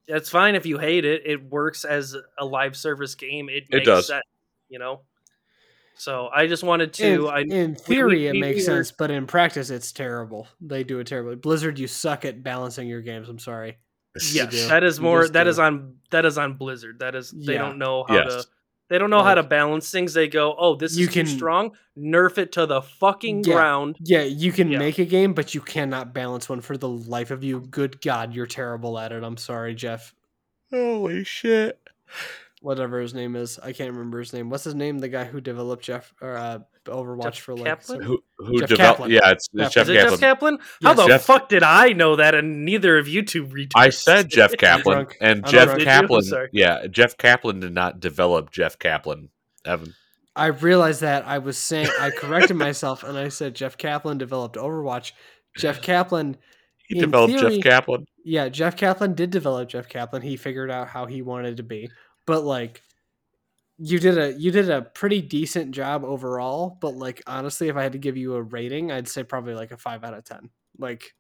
That's fine if you hate it. It works as a live service game. It, makes does. sense, you know. So I just wanted In, to. I in theory, we- it we makes were- sense, but in practice, it's terrible. They do it terribly. Blizzard, you suck at balancing your games. I'm sorry. Yes, that is more. just That do. is on. That is on Blizzard. That is. They Yeah. don't know how Yes. to. They don't know how to balance things. They go, "Oh, this You is can- too strong. Nerf it to the fucking Yeah. ground." Yeah, you can Yeah. make a game, but you cannot balance one for the life of you. Good God, you're terrible at it. I'm sorry, Jeff. Holy shit. Whatever his name is, I can't remember his name. What's his name? The guy who developed Jeff or uh, Overwatch Jeff for like. Kaplan? Who who Jeff developed? Kaplan. Yeah, it's, Kaplan. it's Jeff is it Kaplan. Jeff Kaplan? How Yes. the Jeff- fuck did I know that and neither of you two retards? I said Jeff Kaplan, and I'm Jeff drunk. Did you? I'm Kaplan. Yeah, Jeff Kaplan did not develop Jeff Kaplan. Evan. I realized that I was saying I corrected myself and I said Jeff Kaplan developed Overwatch. Jeff Kaplan, He developed theory- Jeff Kaplan. yeah, Jeff Kaplan did develop Jeff Kaplan. He figured out how he wanted to be, but like, you did a you did a pretty decent job overall. But like, honestly, if I had to give you a rating, I'd say probably like a five out of ten. Like,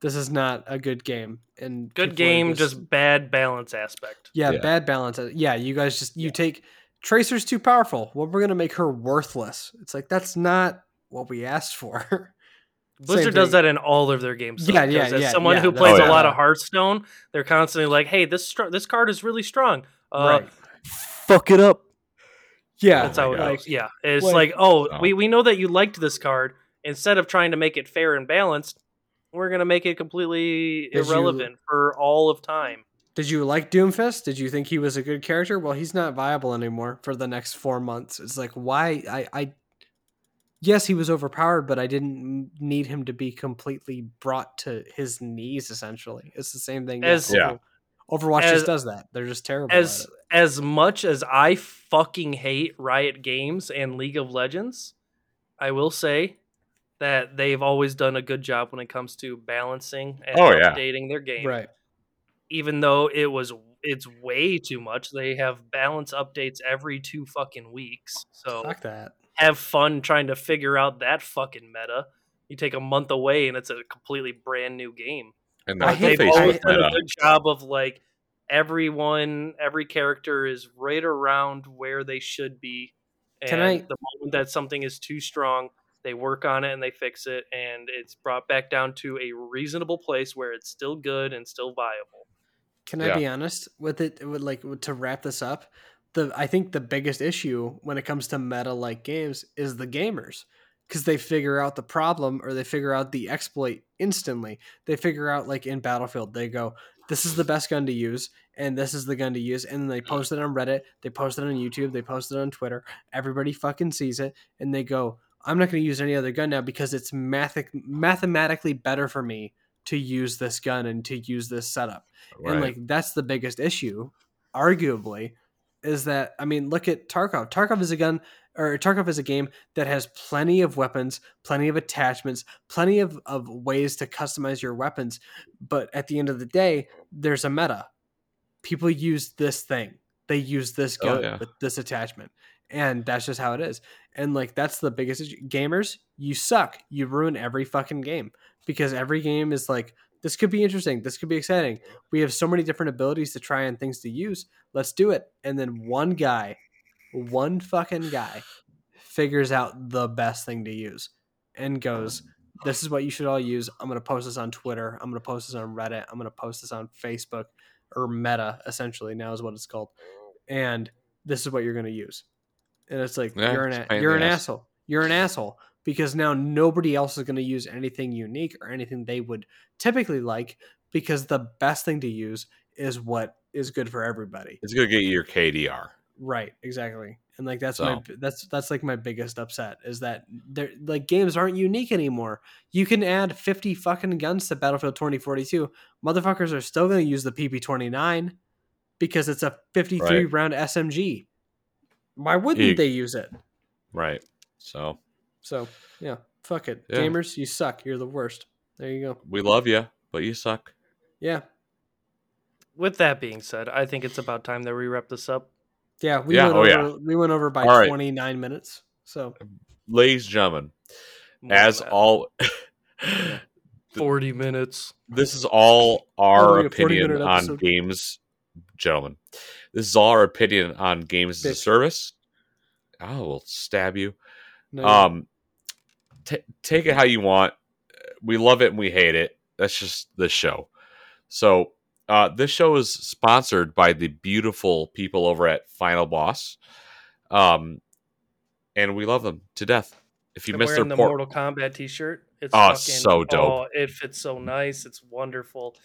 this is not a good game. And Good game, just bad balance aspect. Yeah, Yeah. bad balance. Yeah, you guys just you take Tracer's too powerful. Well, we're gonna make her worthless. It's like that's not what we asked for. Blizzard does that in all of their games. though, Yeah, yeah, 'cause as yeah, Someone yeah, who plays Oh, a lot of Hearthstone, they're constantly like, "Hey, this str- this card is really strong." Uh, right. Fuck it up. Yeah. That's Oh how it God. goes. Yeah, it's Like- like, oh, Oh. we we know that you liked this card. Instead of trying to make it fair and balanced, we're gonna make it completely Did you- irrelevant for all of time. Did you like Doomfist? Did you think he was a good character? Well, he's not viable anymore for the next four months. It's like why I I yes, he was overpowered, but I didn't need him to be completely brought to his knees. Essentially, it's the same thing. As- Yeah. Overwatch as- just does that. They're just terrible. As at it. as much as I fucking hate Riot Games and League of Legends, I will say that they've always done a good job when it comes to balancing and Oh, yeah. updating their game. right. even though it was it's way too much. They have balance updates every two fucking weeks. So Fuck that. have fun trying to figure out that fucking meta. You take a month away and it's a completely brand new game. And I hate the They've always Facebook done a good job of like everyone, every character is right around where they should be. And Can I- the moment that something is too strong, they work on it and they fix it, and it's brought back down to a reasonable place where it's still good and still viable. Can I Yeah. be honest with it? With like to wrap this up, the I think the biggest issue when it comes to meta like games is the gamers because they figure out the problem or they figure out the exploit instantly. They figure out like in Battlefield, they go, "This is the best gun to use," and this is the gun to use, and then they post it on Reddit, they post it on YouTube, they post it on Twitter. Everybody fucking sees it, and they go, "I'm not going to use any other gun now because it's math- mathematically better for me." To use this gun and to use this setup Right. and like that's the biggest issue arguably is that i mean look at tarkov tarkov is a gun or tarkov is a game that has plenty of weapons plenty of attachments plenty of, of ways to customize your weapons but at the end of the day there's a meta. People use this thing. They use this Oh, gun yeah. with this attachment and that's just how it is. And like that's the biggest issue. Gamers you suck. You ruin every fucking game because every game is like this could be interesting. This could be exciting. We have so many different abilities to try and things to use. Let's do it. And then one guy one fucking guy figures out the best thing to use and goes this is what you should all use. I'm going to post this on twitter. I'm going to post this on reddit. I'm going to post this on facebook or meta essentially now is what it's called. And this is what you're going to use. And it's like Yeah, you're an a you're an ass. asshole. You're an asshole. Because now nobody else is going to use anything unique or anything they would typically like because the best thing to use is what is good for everybody. It's gonna get you your KDR. Right exactly and like that's my that's that's like my biggest upset is that they're like games aren't unique anymore you can add 50 fucking guns to battlefield 2042 motherfuckers are still going to use the pp29 because it's a 53 Right. round smg why wouldn't You- they use it Right. So so yeah fuck it Yeah. gamers you suck you're the worst there you go we love you, but you suck. yeah With that being said, I think it's about time that we wrap this up. Yeah we Yeah, went oh, over yeah. we went over by All right. 29 minutes so Ladies and gentlemen, More as all forty minutes. this is all our Only opinion on episode. games, gentlemen. This is all our opinion on games as a service. I will stab you. no, Um, t- take it how you want. We love it and we hate it. That's just the show. So, uh, this show is sponsored by the beautiful people over at Final Boss, um, and we love them to death. If you I'm missed their the por- Mortal Kombat T-shirt. It's Oh, fucking, so dope. Oh, it fits so nice. It's wonderful.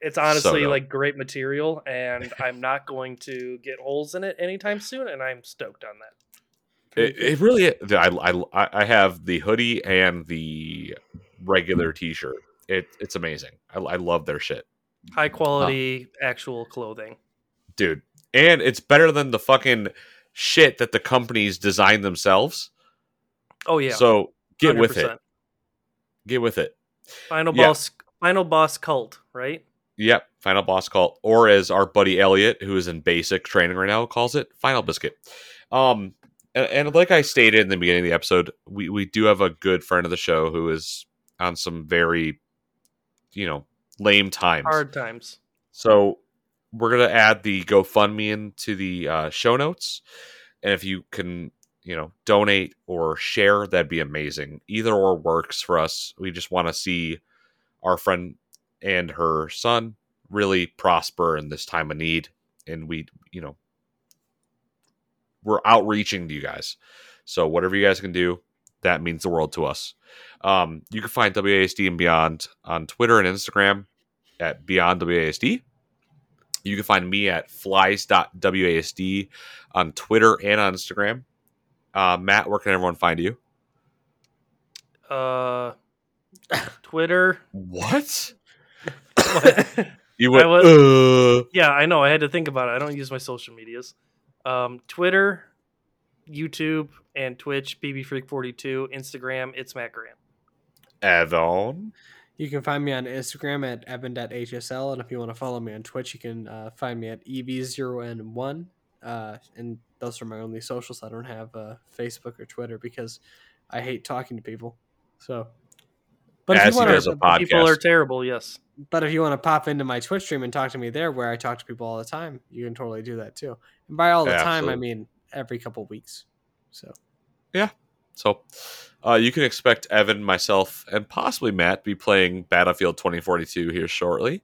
It's honestly dope. like great material, and I'm not going to get holes in it anytime soon, and I'm stoked on that. It, it really. I, I I have the hoodie and the regular T-shirt. It it's amazing. I, I love their shit, High quality actual clothing. dude. And it's better than the fucking shit that the companies design themselves. Oh yeah. So get with it. Get with it. Final Yeah. boss. Final boss cult. Right. Yep. Final boss cult. or as our buddy Elliot, who is in basic training right now, calls it, final biscuit. Um, and, and like I stated in the beginning of the episode, we we do have a good friend of the show who is on some very, you know, lame times. Hard times. So we're gonna add the GoFundMe into the uh, show notes, and if you can, you know, donate or share, that'd be amazing. Either or works for us. We just want to see our friend and her son really prosper in this time of need, and we, you know, we're outreaching to you guys. So whatever you guys can do, that means the world to us. Um, you can find WASD and Beyond on Twitter and Instagram at Beyond WASD. You can find me at flies.wasd on Twitter and on Instagram. Uh, Matt, where can everyone find you? Uh, Twitter. What? You went, I was- uh, Yeah, I know. I had to think about it. I don't use my social medias. Um, Twitter, YouTube, and Twitch. BB Freak forty two. Instagram. It's Matt Grant. Evan. You can find me on Instagram at evan.hsl, and if you want to follow me on Twitch, you can uh, find me at ev0n1. Uh, and those are my only socials. I don't have uh, Facebook or Twitter because I hate talking to people. So, but As if you want does a to. People are terrible. Yes. but if you want to pop into my Twitch stream and talk to me there, where I talk to people all the time, you can totally do that too. And by all the time, I mean every couple weeks. So yeah. So uh, you can expect Evan, myself, and possibly Matt be playing Battlefield 2042 here shortly.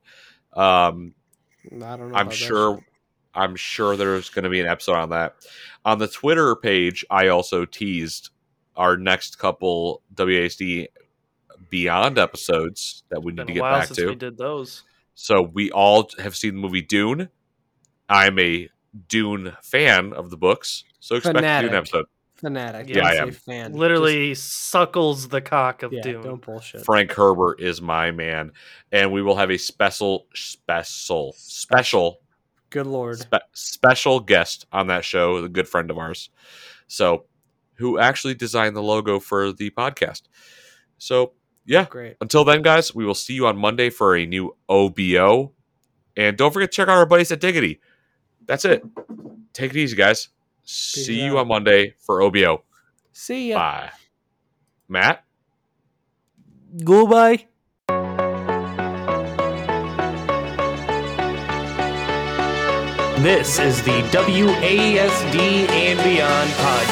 Um, I don't know. I'm about that sure. I'm sure there's going to be an episode on that. On the Twitter page, I also teased our next couple WASD Beyond episodes that we need to get back since to. we did those. So we all have seen the movie Dune. I'm a Dune fan of the books, so expect a Dune episode. fanatic. Yeah, don't I say am. Fan. Literally suckles the cock of yeah, Dune. don't bullshit. Frank Herbert is my man, and we will have a special, special, special Good lord. spe- special guest on that show, a good friend of ours. So, who actually designed the logo for the podcast. So, yeah. Great. Until then, guys, we will see you on Monday for a new OBO. And don't forget to check out our buddies at Diggity. That's it. Take it easy, guys. see you on Monday for OBO. See ya. Bye. Matt? Goodbye. This is the WASD and Beyond podcast.